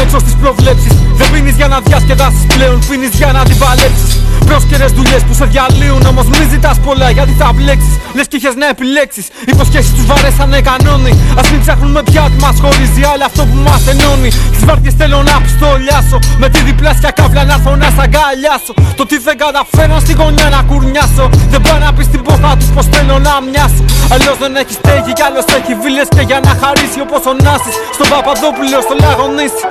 έξω στις προβλέψεις. Δεν πίνεις για να διασκεδάσεις πλέον, πίνεις για να αντιβαλέψεις Πρόσκαιρες δουλειές που σε διαλύουν όμως μη ζητάς πολλά γιατί θα μπλέξεις. Λες κι είχες να επιλέξεις. Υποσχέσεις τους βαρέσανε κανόνι. Ας μην ψάχνουμε πια τι μας χωρίζει αλλά αυτό που μας ενώνει. Τις βάρδιες θέλω να πιστολιάσω. Με τη διπλάσια καύλα να έρθω να σ' αγκαλιάσω. Το τι δεν καταφέρω στη γωνιά να κουρνιάσω. Δεν πάει να πεις στην πόθα τους πως θέλω να μοιάσω. Αλλιώς δεν έχεις στέγη κι άλλος έχει βίλες και για να χαρίσει όπως ο Νάσης Στον Παπαδόπουλο στο λαγονίσι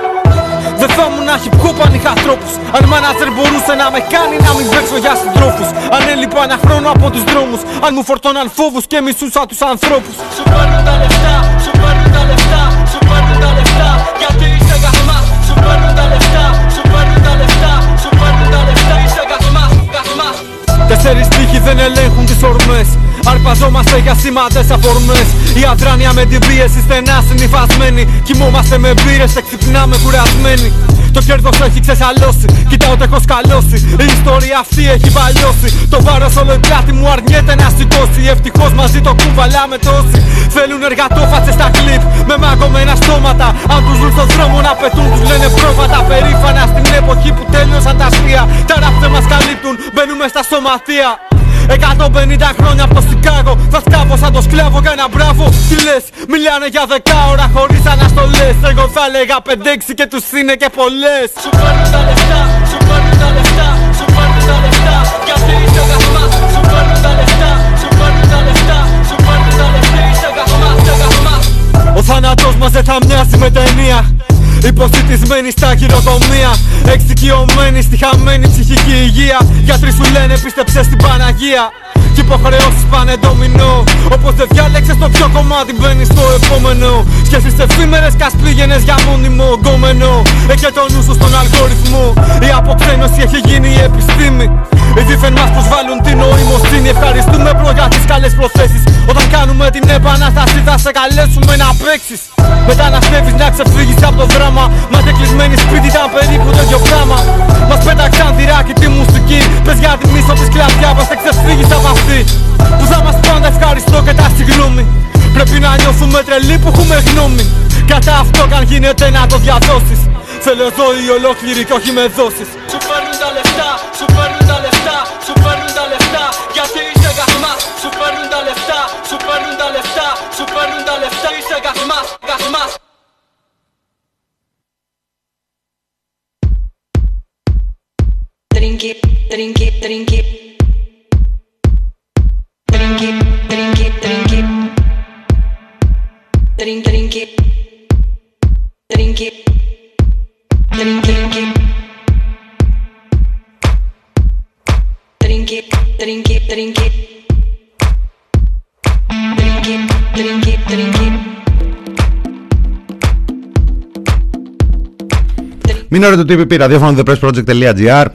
Δεν θα ήμουν hip hop αν είχα τρόπους. Αν μάνατζερ μπορούσε να με κάνει να μην παίξω για συντρόφους. Αν έλειπα ένα χρόνο από τους δρόμους Αν μου φορτώναν φόβους και μισούσα τους ανθρώπους. Σου παίρνουν τα λεφτά, σου παίρνουν τα λεφτά Σου παίρνουν τα λεφτά. Γιατί είσαι γαμάς Σου παίρνουν τα λεφτά, σου παίρνουν τα λεφτά Σου παίρνουν τα λεφτά. Είσαι γαμάς, γαμάς Τέσσερις τύχοι δεν ελέγχουν τις ορμές Αρπαζόμαστε για σήμαντες αφορμές Η αδράνεια με την πίεση στενά συνυφασμένη Κοιμόμαστε με μπύρες και ξυπνάμε κουρασμένοι το κέρδος έχει ξεσαλώσει, κοιτάω ότι έχω σκαλώσει. Η ιστορία αυτή έχει παλιώσει. Το βάρος όλο η πλάτη μου αρνιέται να σηκώσει. Ευτυχώς μαζί το κουβαλάμε τόσοι. Θέλουν εργατόφατσε στα κλειπ με μαγωμένα στόματα. Αν τους δουν στον δρόμο να πετούν, τους λένε πρόβατα. Περήφανα στην εποχή που τέλειωσαν τα αστεία. Τα ράφτε μας καλύπτουν, μπαίνουμε στα σωματεία. 150 χρόνια από το Σικάγο. Θα σκάβω σαν το σκλάβο για ένα μπράβο. Τι λες, μιλάνε για δεκάωρα χωρίς αναστολές. Εγώ θα έλεγα 5-6 και τους είναι και πολλές. Σου παίρνουν τα λεφτά, σου παίρνουν τα λεφτά Σου παίρνουν τα λεφτά, γιατί είσαι γαμάς Σου παίρνουν τα λεφτά, σου παίρνουν τα λεφτά Σου παίρνουν τα λεφτά, είσαι γαμάς, είσαι γαμάς Ο θάνατος μας δεν θα μοιάζει με ταινία. Υποσυτισμένη στα χειροκομεία. Εξοικειωμένη στη χαμένη ψυχική υγεία Γιατροί σου λένε πίστεψε στην Παναγία Κι υποχρεώσεις πάνε ντομινό Όπως δεν διάλεξες το πιο κομμάτι μπαίνει στο επόμενο. Σκέψεις εφήμερες κας πλήγαινες για μόνιμο γκόμενο. Έχει το νου σου στον αλγοριθμό Η αποξένωση έχει γίνει η επιστήμη. Οι δίθεν μας προσβάλλουν την νοημοσύνη. Ευχαριστούμε προ για τις καλές προθέσεις. Όταν κάνουμε την επανάσταση θα σε καλέσουμε να παίξεις. Μεταναστεύεις να ξεφύγεις από το δράμα. Μα και κλεισμένοι σπίτι ήταν περίπου το ίδιο πράγμα. Μας πέταξαν τυράκι τη μουσική. Πες για τη μίσο της κλαδιά μας δεν ξεφύγεις από αυτή Που θα μας πάντα ευχαριστώ και τα συγγνώμη. Πρέπει να νιώθουμε τρελοί που έχουμε γνώμη. Κατά αυτό καν γίνεται να το διαδώσεις. Θέλω ζωή ολόκληρη και όχι με δόσεις Σου παίρνουν τα λεφτά, σου παίρνουν τα λεφτά Σου παίρνουν τα λεφτά. Γιατί είσαι γαμάς Σου παίρνουν τα λεφτά, σου παίρνουν τα λεφτά Σου παίρνουν τα λεφτά. Είσαι γαμάς, γαμάς Trinki, trinki, trinki. Μην ωραίο το TPP, ραδιόφωνο thepressproject.gr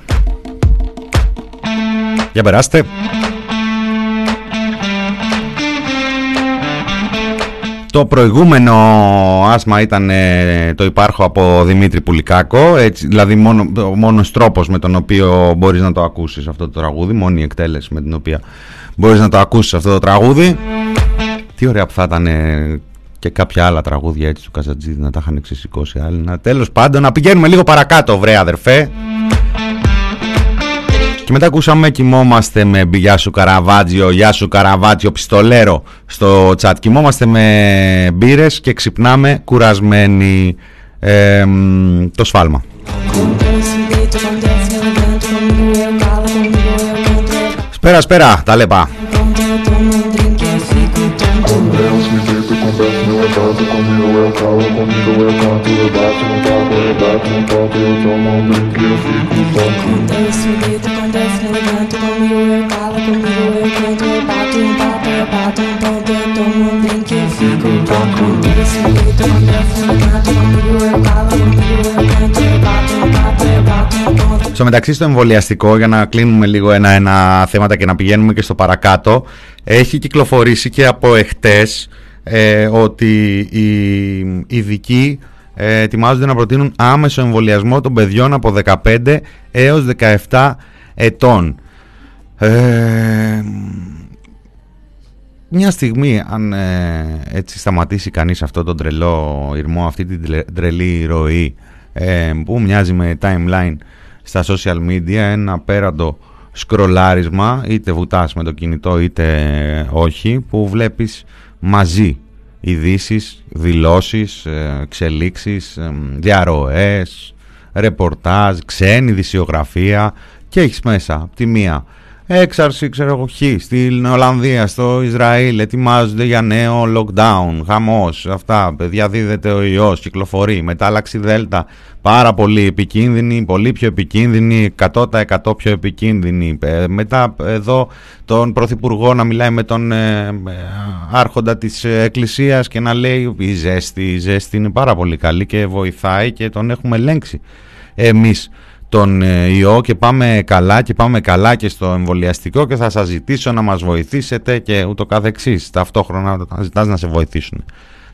Για περάστε. Το προηγούμενο άσμα ήταν ε, το υπάρχω από Δημήτρη Πουλικάκο, έτσι, δηλαδή μόνο, ο μόνος τρόπος με τον οποίο μπορείς να το ακούσεις αυτό το τραγούδι, μόνη η εκτέλεση με την οποία μπορείς να το ακούσεις αυτό το τραγούδι. Τι ωραία που θα ήταν ε, και κάποια άλλα τραγούδια έτσι του Καζατζίδη να τα είχαν εξισηκώσει άλλοι. Να, τέλος πάντων, να πηγαίνουμε λίγο παρακάτω, βρε αδερφέ. Και μετά ακούσαμε κοιμόμαστε με Γεια σου Καραβάτζιο, Γεια σου Καραβάτζιο Πιστολέρο στο chat. Κοιμόμαστε με μπύρες και ξυπνάμε κουρασμένοι. Ε, το σφάλμα. Σπέρα, σπέρα, τα λεπά. Desce o dedo com desce, levanto comigo, eu calo comigo, eu canto, eu bato um papo, eu bato um ponto, eu tomo um drink, eu fico louco. Desce o dedo com desce, levanto comigo, eu calo comigo, eu canto, eu bato um papo, eu bato um ponto. Στο μεταξύ στο εμβολιαστικό, για να κλείνουμε λίγο ένα-ένα θέματα και να πηγαίνουμε και στο παρακάτω, έχει κυκλοφορήσει και από εχτές ε, ότι οι ειδικοί ε, ετοιμάζονται να προτείνουν άμεσο εμβολιασμό των παιδιών από 15 έως 17 ετών. Ε, μια στιγμή αν ε, έτσι σταματήσει κανείς αυτό το τρελό ηρμό, αυτή την τρελή ροή ε, που μοιάζει με timeline στα social media, ένα πέραντο σκρολάρισμα, είτε βουτάς με το κινητό είτε όχι, που βλέπεις μαζί ειδήσεις, δηλώσεις, ε, εξελίξεις, ε, διαρροές, ρεπορτάζ, ξένη δυσιογραφία και έχεις μέσα από τη μία έξαρση, ξέρω εγώ, χ, στην Ολλανδία, στο Ισραήλ, ετοιμάζονται για νέο lockdown, χαμός, αυτά, διαδίδεται ο ιός, κυκλοφορεί, μετάλλαξη δέλτα, πάρα πολύ επικίνδυνη, πολύ πιο επικίνδυνη, 100% πιο επικίνδυνη. Ε, μετά εδώ τον Πρωθυπουργό να μιλάει με τον ε, άρχοντα της Εκκλησίας και να λέει η ζέστη, η ζέστη είναι πάρα πολύ καλή και βοηθάει και τον έχουμε ελέγξει εμείς τον ε, ιό και πάμε καλά και πάμε καλά και στο εμβολιαστικό και θα σας ζητήσω να μας βοηθήσετε και ούτω καθεξής. Ταυτόχρονα θα ζητάς να σε βοηθήσουν.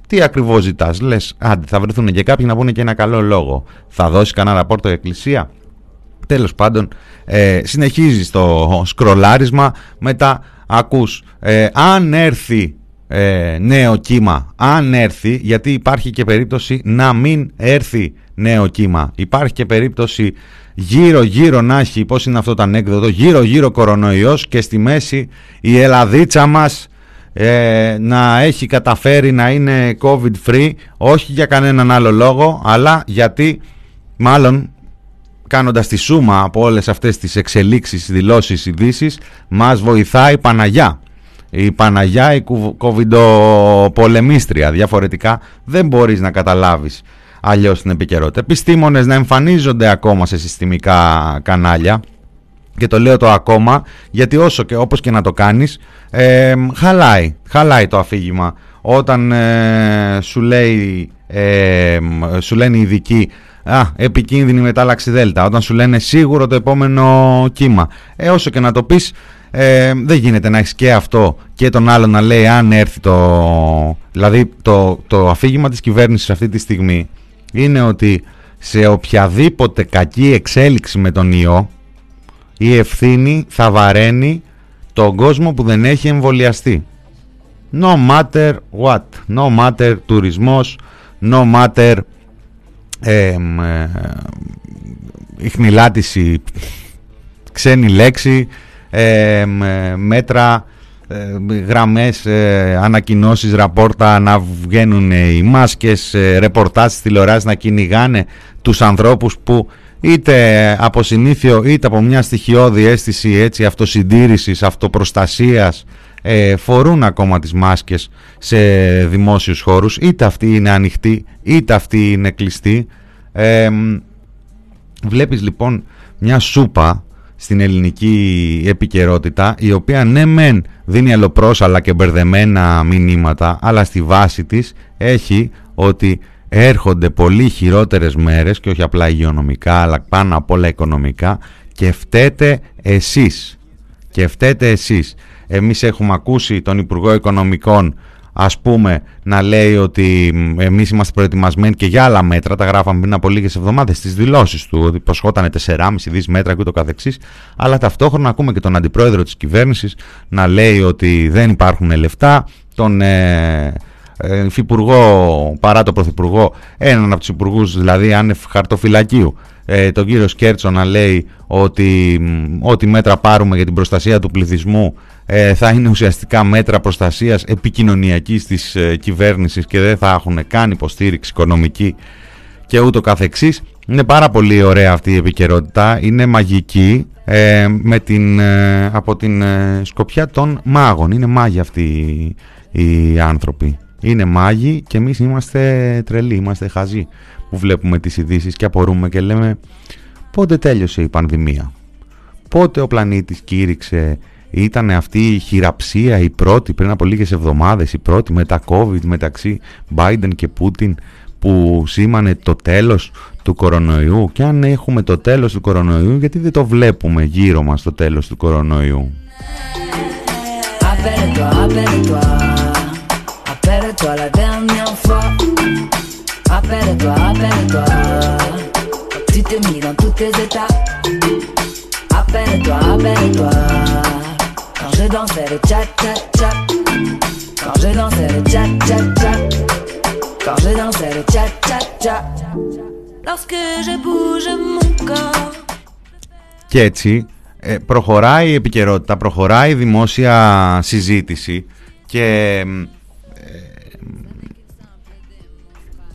Τι ακριβώς ζητάς, λες, άντε θα βρεθούν και κάποιοι να πούνε και ένα καλό λόγο. Θα δώσεις κανένα ραπόρτο η εκκλησία; Τέλος πάντων, ε, συνεχίζεις το σκρολάρισμα, μετά ακούς, ε, αν έρθει ε, νέο κύμα, αν έρθει, γιατί υπάρχει και περίπτωση να μην έρθει νέο κύμα. Υπάρχει και περίπτωση γύρω γύρω να έχει, πώς είναι αυτό το ανέκδοτο, γύρω γύρω κορονοϊός και στη μέση η Ελλαδίτσα μας ε, να έχει καταφέρει να είναι COVID free, όχι για κανέναν άλλο λόγο, αλλά γιατί μάλλον κάνοντας τη σούμα από όλες αυτές τις εξελίξεις, δηλώσεις, ειδήσεις, μας βοηθάει η Παναγιά. Η Παναγιά, η κοβιντοπολεμίστρια. Διαφορετικά δεν μπορείς να καταλάβεις αλλιώς την επικαιρότητα. Επιστήμονες να εμφανίζονται ακόμα σε συστημικά κανάλια και το λέω το ακόμα γιατί όσο και όπως και να το κάνεις ε, χαλάει, χαλάει το αφήγημα όταν ε, σου, λέει, ε, σου λένε οι ειδικοί Α, επικίνδυνη μετάλλαξη δέλτα. Όταν σου λένε σίγουρο το επόμενο κύμα. Ε, όσο και να το πεις, ε, δεν γίνεται να έχεις και αυτό και τον άλλο να λέει αν έρθει το... Δηλαδή το, το αφήγημα της κυβέρνησης αυτή τη στιγμή είναι ότι σε οποιαδήποτε κακή εξέλιξη με τον ιό η ευθύνη θα βαραίνει τον κόσμο που δεν έχει εμβολιαστεί. No matter what. No matter τουρισμός, no matter ε, ε, ξένη λέξη, ε, μέτρα ε, γραμμές, ε, ανακοινώσεις, ραπόρτα να βγαίνουν οι μάσκες, ε, ρεπορτάσεις τηλεοράσεις να κυνηγάνε τους ανθρώπους που είτε από συνήθιο είτε από μια στοιχειώδη αίσθηση έτσι, αυτοσυντήρησης, αυτοπροστασίας ε, φορούν ακόμα τις μάσκες σε δημόσιους χώρους. Είτε αυτή είναι ανοιχτή είτε αυτή είναι κλειστή ε, βλέπεις λοιπόν μια σούπα στην ελληνική επικαιρότητα η οποία ναι μεν δίνει αλλοπρόσαλα και μπερδεμένα μηνύματα αλλά στη βάση της έχει ότι έρχονται πολύ χειρότερες μέρες και όχι απλά υγειονομικά αλλά πάνω απ' όλα οικονομικά. Και φταίτε εσείς. Και φταίτε εσείς. Εμείς έχουμε ακούσει τον Υπουργό Οικονομικών ας πούμε να λέει ότι εμείς είμαστε προετοιμασμένοι και για άλλα μέτρα, τα γράφαμε πριν από λίγες εβδομάδες στις δηλώσεις του, ότι προσχόταν 4,5 δις μέτρα και ούτω καθεξής, αλλά ταυτόχρονα ακούμε και τον αντιπρόεδρο της κυβέρνησης να λέει ότι δεν υπάρχουν λεφτά, τον ε, ε, υφυπουργό παρά τον πρωθυπουργό, έναν από τους υπουργούς δηλαδή άνευ χαρτοφυλακίου, ε, τον κύριο Σκέρτσο να λέει ότι ό,τι μέτρα πάρουμε για την προστασία του πληθυσμού ε, θα είναι ουσιαστικά μέτρα προστασίας επικοινωνιακής της ε, κυβέρνησης και δεν θα έχουν καν υποστήριξη οικονομική και ούτω καθεξής. Είναι πάρα πολύ ωραία αυτή η επικαιρότητα, είναι μαγική ε, με την, ε, από την σκοπιά των μάγων. Είναι μάγοι αυτοί οι άνθρωποι. Είναι μάγοι και εμείς είμαστε τρελοί, είμαστε χαζοί που βλέπουμε τις ειδήσεις και απορούμε και λέμε πότε τέλειωσε η πανδημία; Πότε ο πλανήτης κήρυξε; Ήταν αυτή η χειραψία η πρώτη πριν από λίγες εβδομάδες, η πρώτη μετά COVID μεταξύ Biden και Putin που σήμανε το τέλος του κορονοϊού; Και αν έχουμε το τέλος του κορονοϊού γιατί δεν το βλέπουμε γύρω μας το τέλος του κορονοϊού; Je dansais le cha cha cha Quand je dansais le cha cha cha Quand je dansais le cha cha cha Lorsque je bouge mon corps Και έτσι ε, προχωράει η επικαιρότητα, προχωράει η δημόσια συζήτηση και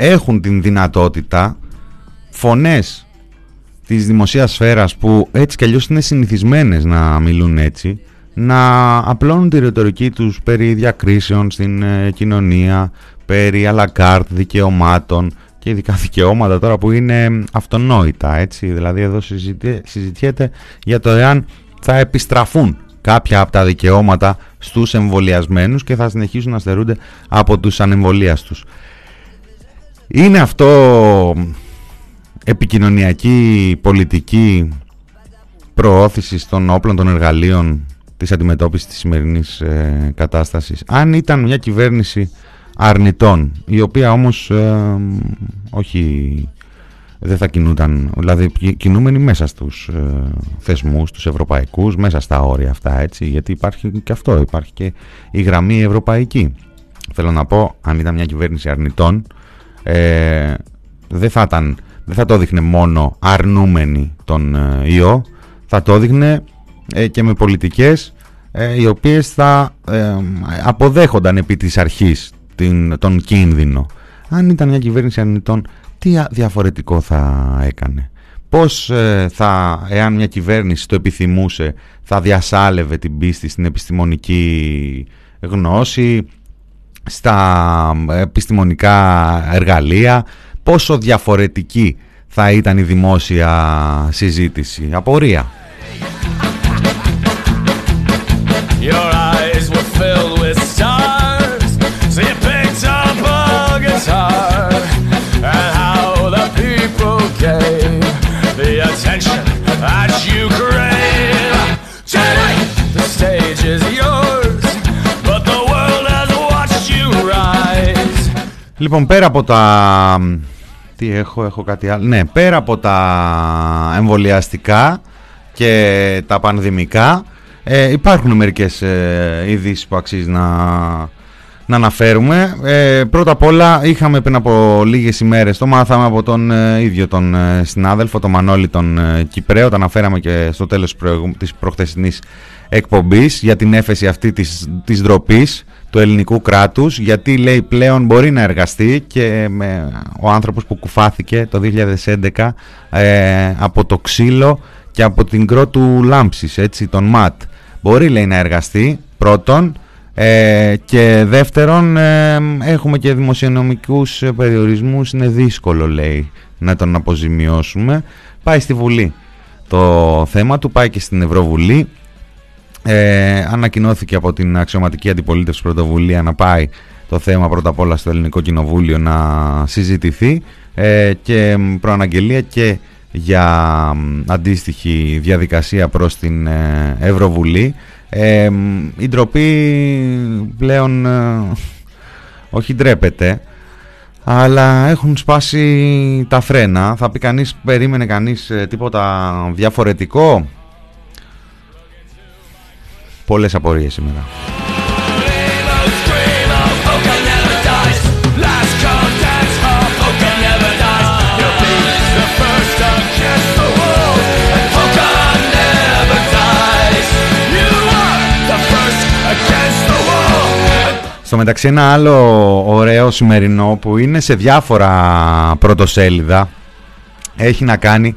έχουν την δυνατότητα φωνές της δημοσίας σφαίρας που έτσι κι αλλιώς είναι συνηθισμένες να μιλούν έτσι να απλώνουν τη ρητορική τους περί διακρίσεων στην ε, κοινωνία, περί αλακάρτ δικαιωμάτων και ειδικά δικαιώματα τώρα που είναι αυτονόητα έτσι δηλαδή εδώ συζητιέται για το εάν θα επιστραφούν κάποια από τα δικαιώματα στους εμβολιασμένους και θα συνεχίσουν να στερούνται από τους ανεμβολίαστους. Είναι αυτό επικοινωνιακή πολιτική προώθησης των όπλων των εργαλείων της αντιμετώπισης της σημερινής ε, κατάστασης. Αν ήταν μια κυβέρνηση αρνητών, η οποία όμως ε, όχι δεν θα κινούνταν, δηλαδή κινούμενοι μέσα στους ε, θεσμούς, τους ευρωπαϊκούς, μέσα στα όρια αυτά, έτσι, γιατί υπάρχει και αυτό, υπάρχει και η γραμμή ευρωπαϊκή. Θέλω να πω, αν ήταν μια κυβέρνηση αρνητών, ε, δεν, θα ήταν, δεν θα το δείχνε μόνο αρνούμενη τον ε, ιό, θα το δείχνε ε, και με πολιτικές ε, οι οποίες θα αποδέχονταν επί της αρχής την, τον κίνδυνο. Αν ήταν μια κυβέρνηση αρνητών τι διαφορετικό θα έκανε; Πώς ε, θα, εάν μια κυβέρνηση το επιθυμούσε, θα διασάλευε την πίστη στην επιστημονική γνώση, στα επιστημονικά εργαλεία, πόσο διαφορετική θα ήταν η δημόσια συζήτηση. Απορία. Λοιπόν, πέρα από τα... Τι έχω, έχω κάτι άλλο. Ναι, πέρα από τα εμβολιαστικά και τα πανδημικά ε, υπάρχουν μερικές ε, ειδήσεις που αξίζει να, να αναφέρουμε. Ε, πρώτα απ' όλα είχαμε πριν από λίγες ημέρες, το μάθαμε από τον ε, ίδιο τον ε, συνάδελφο, τον Μανώλη τον ε, Κυπρέο, το αναφέραμε και στο τέλος της προχθεσινής εκπομπής για την έφεση αυτή της, της ντροπής του ελληνικού κράτους γιατί λέει πλέον μπορεί να εργαστεί και με, ο άνθρωπος που κουφάθηκε το 2011 ε, από το ξύλο και από την κρότου λάμψης, έτσι, τον ΜΑΤ. Μπορεί λέει να εργαστεί πρώτον ε, και δεύτερον ε, έχουμε και δημοσιονομικούς περιορισμούς, είναι δύσκολο λέει να τον αποζημιώσουμε. Πάει στη Βουλή το θέμα του, πάει και στην Ευρωβουλή ε, ανακοινώθηκε από την αξιωματική αντιπολίτευση πρωτοβουλία να πάει το θέμα πρώτα απ' όλα στο Ελληνικό Κοινοβούλιο να συζητηθεί ε, και προαναγγελία και για αντίστοιχη διαδικασία προς την ε, Ευρωβουλή. Ε, η ντροπή πλέον ε, όχι ντρέπεται αλλά έχουν σπάσει τα φρένα. Θα πει κανείς, περίμενε κανείς τίποτα διαφορετικό; Πολλές απορίες σήμερα. Στο μεταξύ ένα άλλο ωραίο σημερινό που είναι σε διάφορα πρωτοσέλιδα έχει να κάνει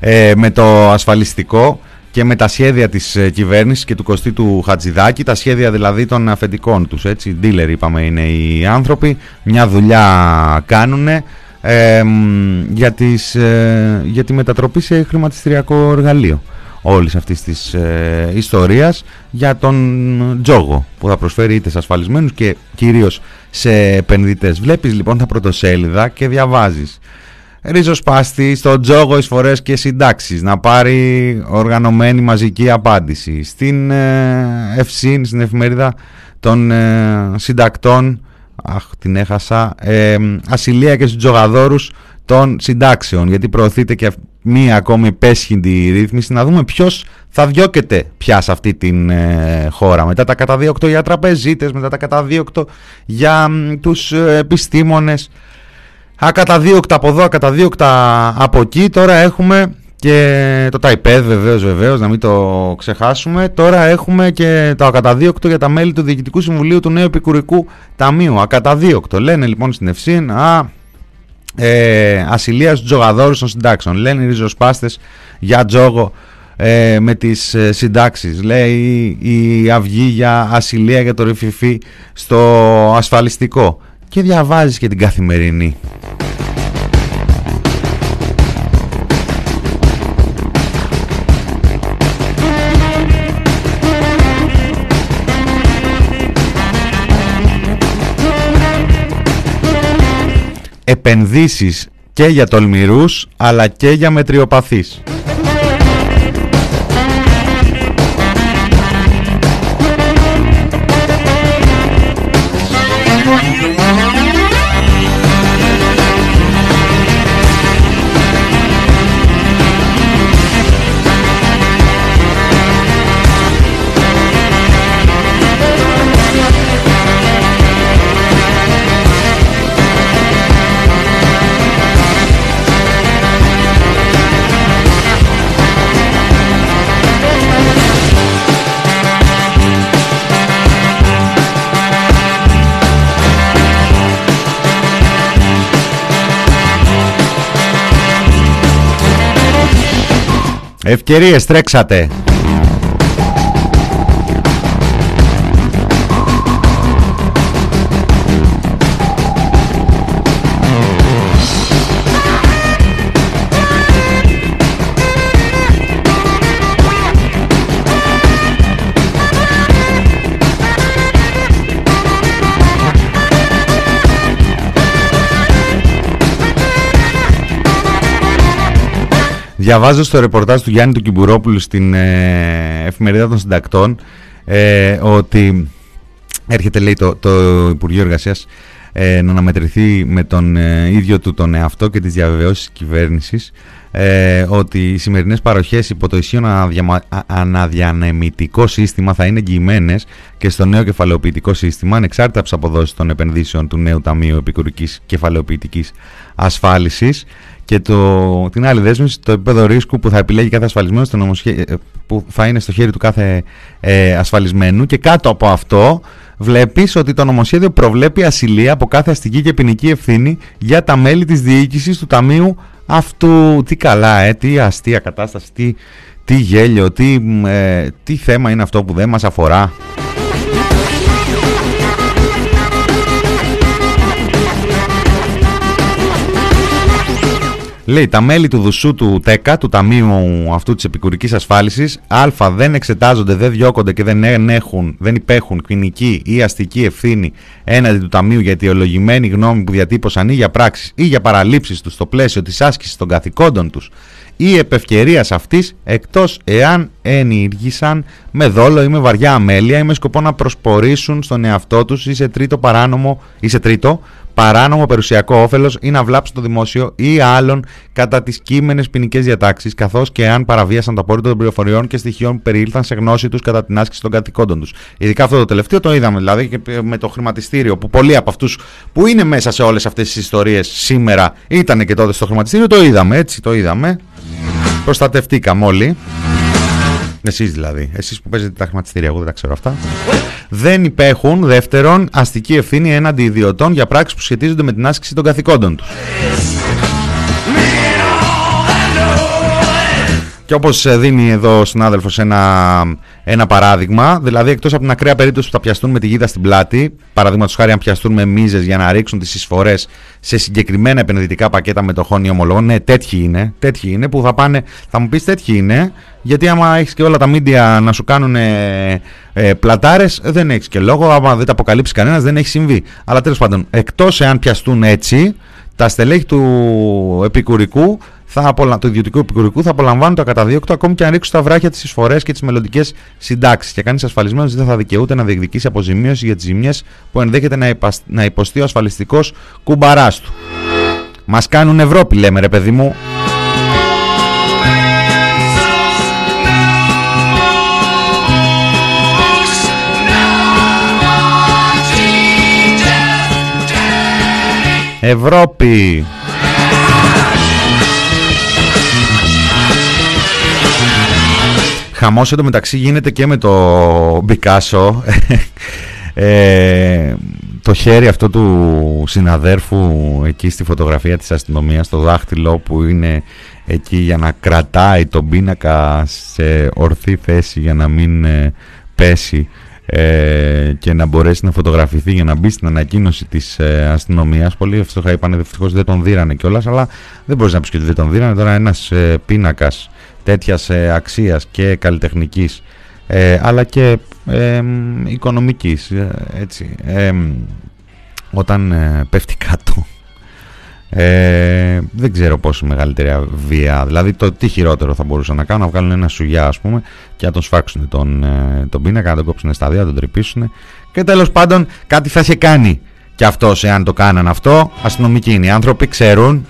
ε, με το ασφαλιστικό και με τα σχέδια της ε, κυβέρνησης και του Κωστή του Χατζηδάκη, τα σχέδια δηλαδή των αφεντικών τους, έτσι, dealer είπαμε είναι οι άνθρωποι, μια δουλειά κάνουν ε, για, τις, ε, για τη μετατροπή σε χρηματιστηριακό εργαλείο όλης αυτής της ε, ιστορίας για τον τζόγο που θα προσφέρει είτε σε ασφαλισμένους και κυρίως σε επενδυτές. Βλέπεις λοιπόν τα πρωτοσέλιδα και διαβάζεις ριζοσπάστη στο τζόγο εισφορές και συντάξεις να πάρει οργανωμένη μαζική απάντηση. Στην ε, Ευσύν, στην εφημερίδα των ε, συντακτών αχ την έχασα ε, ασυλία και στους τζογαδόρους των συντάξεων γιατί προωθείται και μία ακόμη επέσχυντη ρύθμιση. Να δούμε ποιος θα διώκεται πια σε αυτή την ε, χώρα. Μετά τα καταδίωκτο για τραπεζίτες μετά τα καταδίωκτο για τους ε, επιστήμονες Ακαταδίωκτα από εδώ, ακαταδίωκτα από εκεί. Τώρα έχουμε και το ΤΑΙΠΕΔ βεβαίως, βεβαίως, να μην το ξεχάσουμε. Τώρα έχουμε και το ακαταδίωκτο για τα μέλη του Διοικητικού Συμβουλίου του Νέου Επικουρικού Ταμείου. Ακαταδίωκτο. Λένε λοιπόν στην Ευσύν, α, ε, ασυλίας στους τζογαδόρους των συντάξεων. Λένε οι ριζοσπάστες για τζόγο ε, με τις ε, συντάξεις. Λέει η Αυγή για ασυλία για το ρηφιφί στο ασφαλιστικό. Και διαβάζεις και την καθημερινή. επενδύσεις και για τολμηρούς αλλά και για μετριοπαθείς. Ευκαιρίες τρέξατε. Διαβάζω στο ρεπορτάζ του Γιάννη του Κυμπουρόπουλου στην ε, εφημερίδα των συντακτών ε, ότι έρχεται λέει το, το Υπουργείο Εργασίας ε, να αναμετρηθεί με τον ε, ίδιο του τον εαυτό και τις διαβεβαιώσεις της κυβέρνησης ε, ότι οι σημερινές παροχές υπό το ισχύον αναδιανεμητικό σύστημα θα είναι εγγυημένες και στο νέο κεφαλαιοποιητικό σύστημα ανεξάρτητα από τις αποδόσεις των επενδύσεων του νέου Ταμείου Επικουρικής Κεφαλαιοποιητικής Ασφάλισης και το, την άλλη δέσμευση το επίπεδο ρίσκου που θα επιλέγει κάθε ασφαλισμένο στο νομοσχέ... Ε, που θα είναι στο χέρι του κάθε ε, ασφαλισμένου και κάτω από αυτό βλέπεις ότι το νομοσχέδιο προβλέπει ασυλία από κάθε αστική και ποινική ευθύνη για τα μέλη της διοίκησης του Ταμείου αυτού. Τι καλά, ε, τι αστεία κατάσταση, τι, τι γέλιο, τι, ε, τι θέμα είναι αυτό που δεν μας αφορά. Λέει τα μέλη του Δουσού του ΤΕΚΑ, του Ταμείου αυτού της επικουρικής ασφάλισης, α, δεν εξετάζονται, δεν διώκονται και δεν, έχουν, δεν υπέχουν ποινική ή αστική ευθύνη έναντι του Ταμείου για αιτιολογημένη γνώμη που διατύπωσαν ή για πράξεις ή για παραλήψεις τους στο πλαίσιο της άσκησης των καθηκόντων τους ή επευκαιρίας αυτής εκτός εάν ενήργησαν με δόλο ή με βαριά αμέλεια ή με σκοπό να προσπορήσουν στον εαυτό τους ή σε τρίτο παράνομο ή σε τρίτο παράνομο περιουσιακό όφελος ή να βλάψουν το δημόσιο ή άλλων κατά τις κείμενες ποινικές διατάξεις, καθώς και αν παραβίασαν το απόρριτο των πληροφοριών και στοιχείων που περιήλθαν σε γνώση τους κατά την άσκηση των καθηκόντων τους. Ειδικά αυτό το τελευταίο το είδαμε δηλαδή και με το χρηματιστήριο, που πολλοί από αυτούς που είναι μέσα σε όλες αυτές τις ιστορίες σήμερα ήταν και τότε στο χρηματιστήριο, το είδαμε έτσι, το είδαμε. Προστατευτήκαμε όλοι. Εσείς δηλαδή. Εσείς που παίζετε τα χρηματιστήρια, εγώ δεν τα ξέρω αυτά. Δεν υπέχουν, δεύτερον, αστική ευθύνη έναντι ιδιωτών για πράξεις που σχετίζονται με την άσκηση των καθηκόντων τους. Και όπως ε, δίνει εδώ ο συνάδελφος ένα, ένα παράδειγμα, δηλαδή εκτός από την ακραία περίπτωση που θα πιαστούν με τη γίδα στην πλάτη, παραδείγματος χάρη αν πιαστούν με μίζες για να ρίξουν τις εισφορές σε συγκεκριμένα επενδυτικά πακέτα μετοχών ή ομολόγων, ναι τέτοιοι είναι, τέτοιοι είναι που θα πάνε, θα μου πεις τέτοιοι είναι, γιατί άμα έχεις και όλα τα μίντια να σου κάνουν ε, ε, πλατάρες, δεν έχεις και λόγο, άμα δεν τα αποκαλύψει κανένας δεν έχει συμβεί. Αλλά τέλος πάντων, εκτός εάν πιαστούν έτσι, τα στελέχη του επικουρικού θα του ιδιωτικού επικουρικού θα απολαμβάνουν το ακαταδίωκτο ακόμη και αν ρίξουν τα βράχια τι εισφορές και τις μελλοντικές συντάξεις. Και κανείς ασφαλισμένος δεν θα δικαιούται να διεκδικήσει αποζημίωση για τις ζημιές που ενδέχεται να, να υποστεί ο ασφαλιστικός κουμπαράς του. Μας κάνουν Ευρώπη, λέμε ρε παιδί μου. Ευρώπη. Χαμός το μεταξύ γίνεται και με το Μπικάσο ε, το χέρι αυτό του συναδέρφου εκεί στη φωτογραφία της αστυνομίας, το δάχτυλο που είναι εκεί για να κρατάει τον πίνακα σε ορθή θέση για να μην ε, πέσει ε, και να μπορέσει να φωτογραφηθεί για να μπει στην ανακοίνωση της ε, αστυνομίας. Πολύ εύστοχα είπαν ευτυχώ δεν τον δίρανε κιόλας, αλλά δεν μπορείς να πεις και ότι δεν τον δίρανε. Τώρα ένας ε, πίνακας τέτοιας ε, αξίας και καλλιτεχνικής ε, αλλά και ε, οικονομικής έτσι, όταν πέφτει κάτω ε, δεν ξέρω πόσο μεγαλύτερη βία. Δηλαδή, το τι χειρότερο θα μπορούσαν να κάνουν, να βγάλουν ένα σουγιά, ας πούμε, και να τον σφάξουν τον, ε, τον πίνακα, να τον κόψουν στα δύο, να τον τρυπήσουν. Και τέλος πάντων, κάτι θα σε κάνει και αυτός, εάν το κάναν αυτό. Αστυνομικοί είναι οι άνθρωποι, ξέρουν.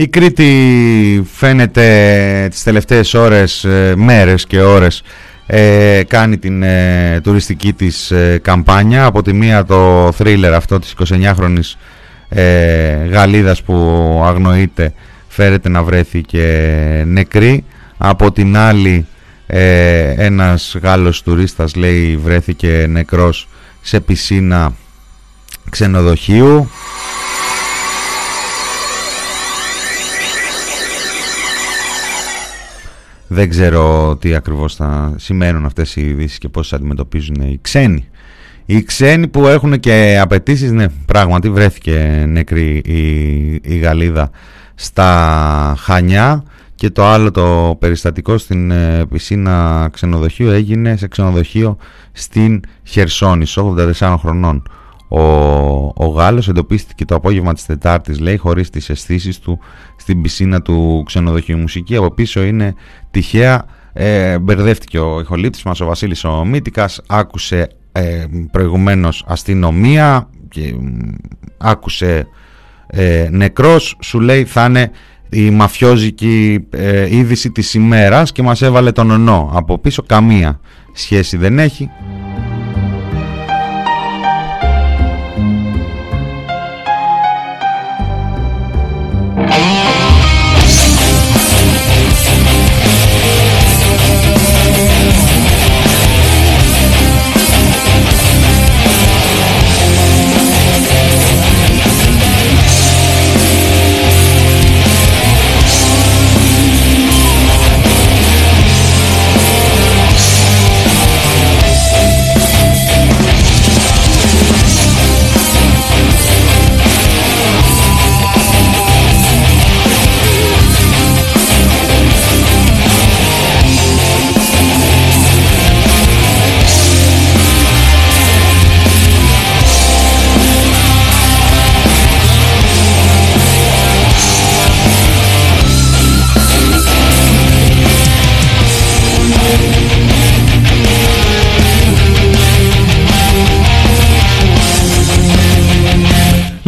Η Κρήτη φαίνεται τις τελευταίες ώρες, ε, μέρες και ώρες ε, κάνει την ε, τουριστική της καμπάνια. Από τη μία το θρίλερ αυτό της 29χρονης Γαλλίδας που αγνοείται φέρεται να βρέθει και νεκρή. Από την άλλη ένας Γάλλος τουρίστας λέει βρέθηκε νεκρός σε πισίνα ξενοδοχείου. Δεν ξέρω τι ακριβώς θα σημαίνουν αυτές οι ειδήσεις και πώς αντιμετωπίζουν οι ξένοι. Οι ξένοι που έχουν και απαιτήσεις, ναι, πράγματι βρέθηκε νεκρή η, η Γαλλίδα στα Χανιά και το άλλο το περιστατικό στην ε, πισίνα ξενοδοχείου έγινε σε ξενοδοχείο στην Χερσόνη, 84 χρονών. Ο, ο Γάλλος εντοπίστηκε το απόγευμα της Τετάρτης, λέει, χωρίς τις αισθήσεις του στην πισίνα του ξενοδοχείου. μουσική από πίσω είναι τυχαία. Ε, μπερδεύτηκε ο ηχολήπτης μας, ο Βασίλης ο Μύτικας, άκουσε ε, προηγουμένως αστυνομία και άκουσε ε, νεκρός, σου λέει θα είναι η μαφιόζικη ε, είδηση της ημέρας και μας έβαλε τον ονό. Από πίσω καμία σχέση δεν έχει.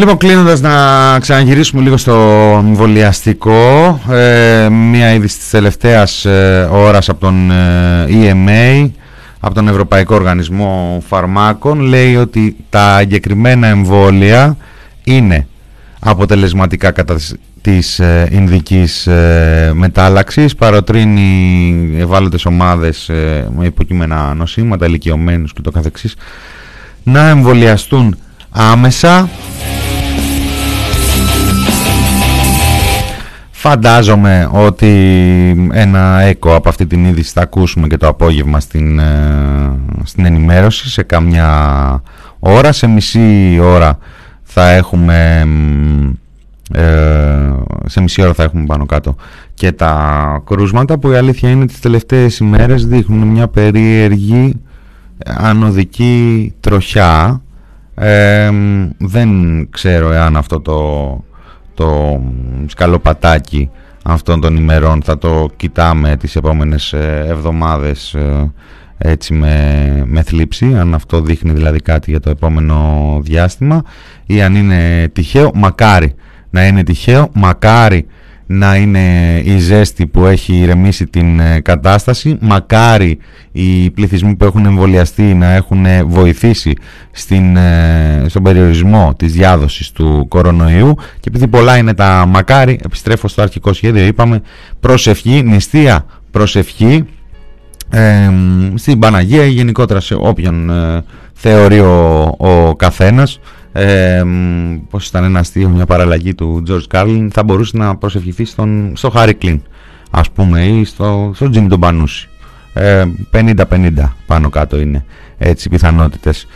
Λοιπόν, κλείνοντας να ξαναγυρίσουμε λίγο στο εμβολιαστικό, ε, μία είδηση της τελευταίας ε, ώρας από τον ε, EMA, από τον Ευρωπαϊκό Οργανισμό Φαρμάκων, λέει ότι τα εγκεκριμένα εμβόλια είναι αποτελεσματικά κατά της ε, Ινδικής ε, μετάλλαξης, παροτρύνει ευάλωτες ομάδες ε, με υποκείμενα νοσήματα, ηλικιωμένους και το καθεξής, να εμβολιαστούν άμεσα Φαντάζομαι ότι ένα έκο από αυτή την είδηση θα ακούσουμε και το απόγευμα στην, ε, στην ενημέρωση. Σε καμιά ώρα, σε μισή ώρα θα έχουμε ε, σε μισή ώρα θα έχουμε πάνω κάτω και τα κρούσματα που η αλήθεια είναι τις τελευταίες ημέρες δείχνουν μια περίεργη ανωδική τροχιά. Ε, δεν ξέρω εάν αυτό το το σκαλοπατάκι αυτών των ημερών. Θα το κοιτάμε τις επόμενες ε, εβδομάδες ε, έτσι με, με θλίψη αν αυτό δείχνει δηλαδή κάτι για το επόμενο διάστημα. Ή αν είναι τυχαίο μακάρι να είναι τυχαίο μακάρι να είναι η ζέστη που έχει ηρεμήσει την ε, κατάσταση. Μακάρι οι πληθυσμοί που έχουν εμβολιαστεί να έχουν βοηθήσει στην, ε, στον περιορισμό της διάδοσης του κορονοϊού. Και επειδή πολλά είναι τα μακάρι, επιστρέφω στο αρχικό σχέδιο, είπαμε προσευχή, νηστεία προσευχή ε, στην Παναγία ή γενικότερα σε όποιον ε, θεωρεί ο, ο καθένας ε, πώς ήταν ένα αστείο, μια παραλλαγή του George Carlin θα μπορούσε να προσευχηθεί στον, στο Harry Κλίν ας πούμε ή στο, στο Jimmy τον Πανούση. Ε, 50-50 πάνω κάτω είναι έτσι οι πιθανότητες.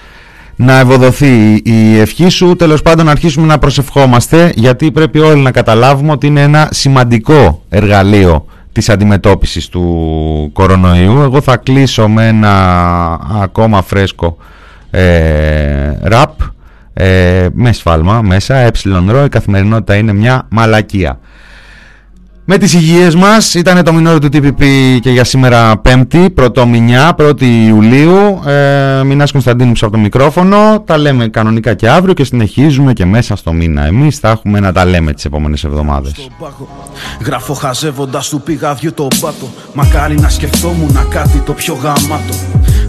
Να ευοδοθεί η ευχή σου. Τέλος πάντων να αρχίσουμε να προσευχόμαστε γιατί πρέπει όλοι να καταλάβουμε ότι είναι ένα σημαντικό εργαλείο της αντιμετώπισης του κορονοϊού. Εγώ θα κλείσω με ένα ακόμα φρέσκο ε, ραπ ε, με σφάλμα μέσα, ε ρο, η καθημερινότητα είναι μια μαλακία. Με τις υγείες μας ήταν το μηνόριο του TPP και για σήμερα 5η, πρωτομηνιά, 1η Ιουλίου. Ε, Μινάς Κωνσταντίνου από το μικρόφωνο. Τα λέμε κανονικά και αύριο και συνεχίζουμε και μέσα στο μήνα. Εμείς θα έχουμε να τα λέμε τις επόμενες εβδομάδες. Γράφω χαζεύοντας του πηγαδιού το πάτο. Μακάρι να σκεφτόμουν κάτι το πιο γαμάτο.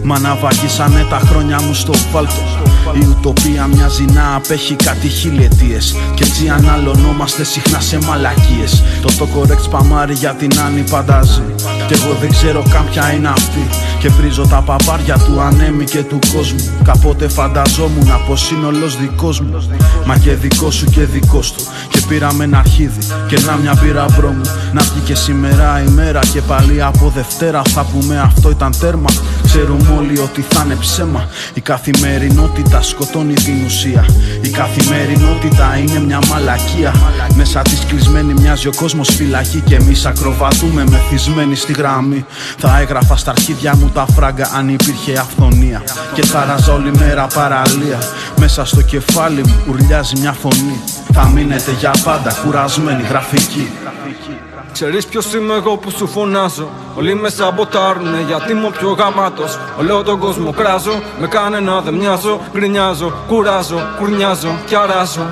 Μα να βαγίσανε τα χρόνια μου στο φάλτο Η ουτοπία μοιάζει να απέχει κάτι χιλιετίες. Και έτσι αναλωνόμαστε συχνά σε μαλακίες. Το το correct σπαμάρι για την Άννη παντάζει Κι εγώ δεν ξέρω καν ποια είναι αυτή. Και πρίζω τα παπάρια του ανέμι και του κόσμου. Κάποτε φανταζόμουν πως είναι όλος δικός μου. Μα και δικός σου και δικός του. Και πήραμε ένα αρχίδι και να μια πήρα μου Να βγει και σήμερα η μέρα και πάλι από Δευτέρα Θα πούμε αυτό ήταν τέρμα Ξέρουμε όλοι ότι θα είναι ψέμα. Η καθημερινότητα σκοτώνει την ουσία Η καθημερινότητα είναι μια μαλακία. Μέσα της κλεισμένη μοιάζει ο κόσμος φυλακή Και εμείς ακροβατούμε μεθυσμένοι στη γραμμή. Θα έγραφα στα αρχίδια μου τα φράγκα αν υπήρχε αυθονία. Και θα ράζα όλη μέρα παραλία. Μέσα στο κεφάλι μου ουρλιάζει μια φωνή. Θα μείνετε για πάντα κουρασμένοι γραφικοί Ξέρεις ποιος είμαι εγώ που σου φωνάζω; Όλοι με σαμποτάρουνε γιατί είμαι ο πιο γαμάτος. Όλο τον κόσμο κράζω Με κανένα δεν μοιάζω. Γκρινιάζω, κουράζω, κουρνιάζω Κι αράζω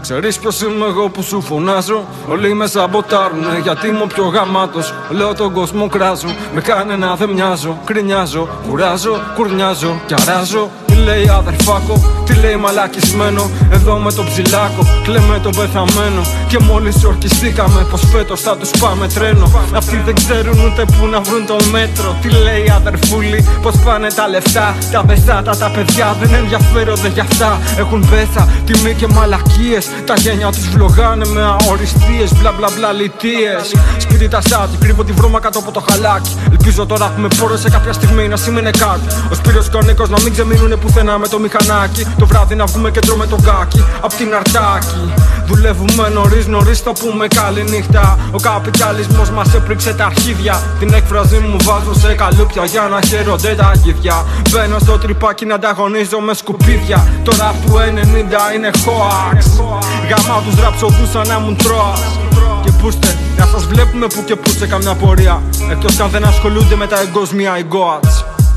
Ξέρεις ποιος είμαι εγώ που σου φωνάζω; Όλοι με σαμποτάρουνε γιατί είμαι ο πιο γαμάτος. Όλο τον κόσμο κράζω Με κανένα δεν μοιάζω. Γκρινιάζω, κουράζω, κουρνιάζω Κι αράζω τι λέει αδερφάκο, τι λέει μαλακισμένο. Εδώ με τον ψηλάκο, κλαίμε τον πεθαμένο. Και μόλις ορκιστήκαμε πως φέτος θα τους πάμε τρένο. Αυτοί δεν ξέρουν ούτε που να βρουν το μέτρο. Τι λέει αδερφούλη, πως πάνε τα λεφτά. Τα βεσάτα, τα παιδιά δεν ενδιαφέρονται για αυτά. Έχουν πέσα, τιμή και μαλακίες. Τα γένια τους βλογάνε με αοριστείες Μπλα μπλα μπλα λιτίες. Σπίτι τα σάτι, κρύβω τη βρώμα κάτω από το χαλάκι. Ελπίζω τώρα που με πόρω σε κάποια στιγμή να σημαίνει κάτι. Ο Σπύρος και ο Νίκος να μην ξεμείνουν πουθενά με το μηχανάκι. Το βράδυ να βγούμε και τρώμε το κάκι απ' την αρτάκι. Δουλεύουμε νωρίς, νωρίς το πούμε καλή νύχτα. Ο καπιταλισμός μας έπριξε τα αρχίδια. Την έκφραση μου βάζω σε καλούπια για να χαίρονται τα αγίδια. Μπαίνω στο τρυπάκι να ανταγωνίζω με σκουπίδια. Τώρα που 90 είναι hoax. Γαμά τους ραψοδούς σαν να μου τρώας. Και πούστε, να σας βλέπουμε που και που σε καμιά πορεία. Εκτός αν δεν ασχολούνται με τα εγκόσμια οι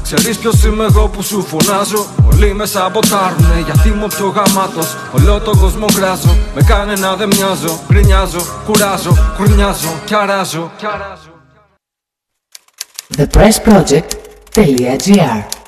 Ξέρεις ποιος είμαι εγώ που σου φωνάζω; Όλοι με σαμποτάρουνε γιατί είμαι πιο γαμάτος. Όλο τον κόσμο κράζω Με κανένα δεν μοιάζω. Γκρινιάζω, κουράζω, κουρνιάζω Κι αράζω ThePressProject.gr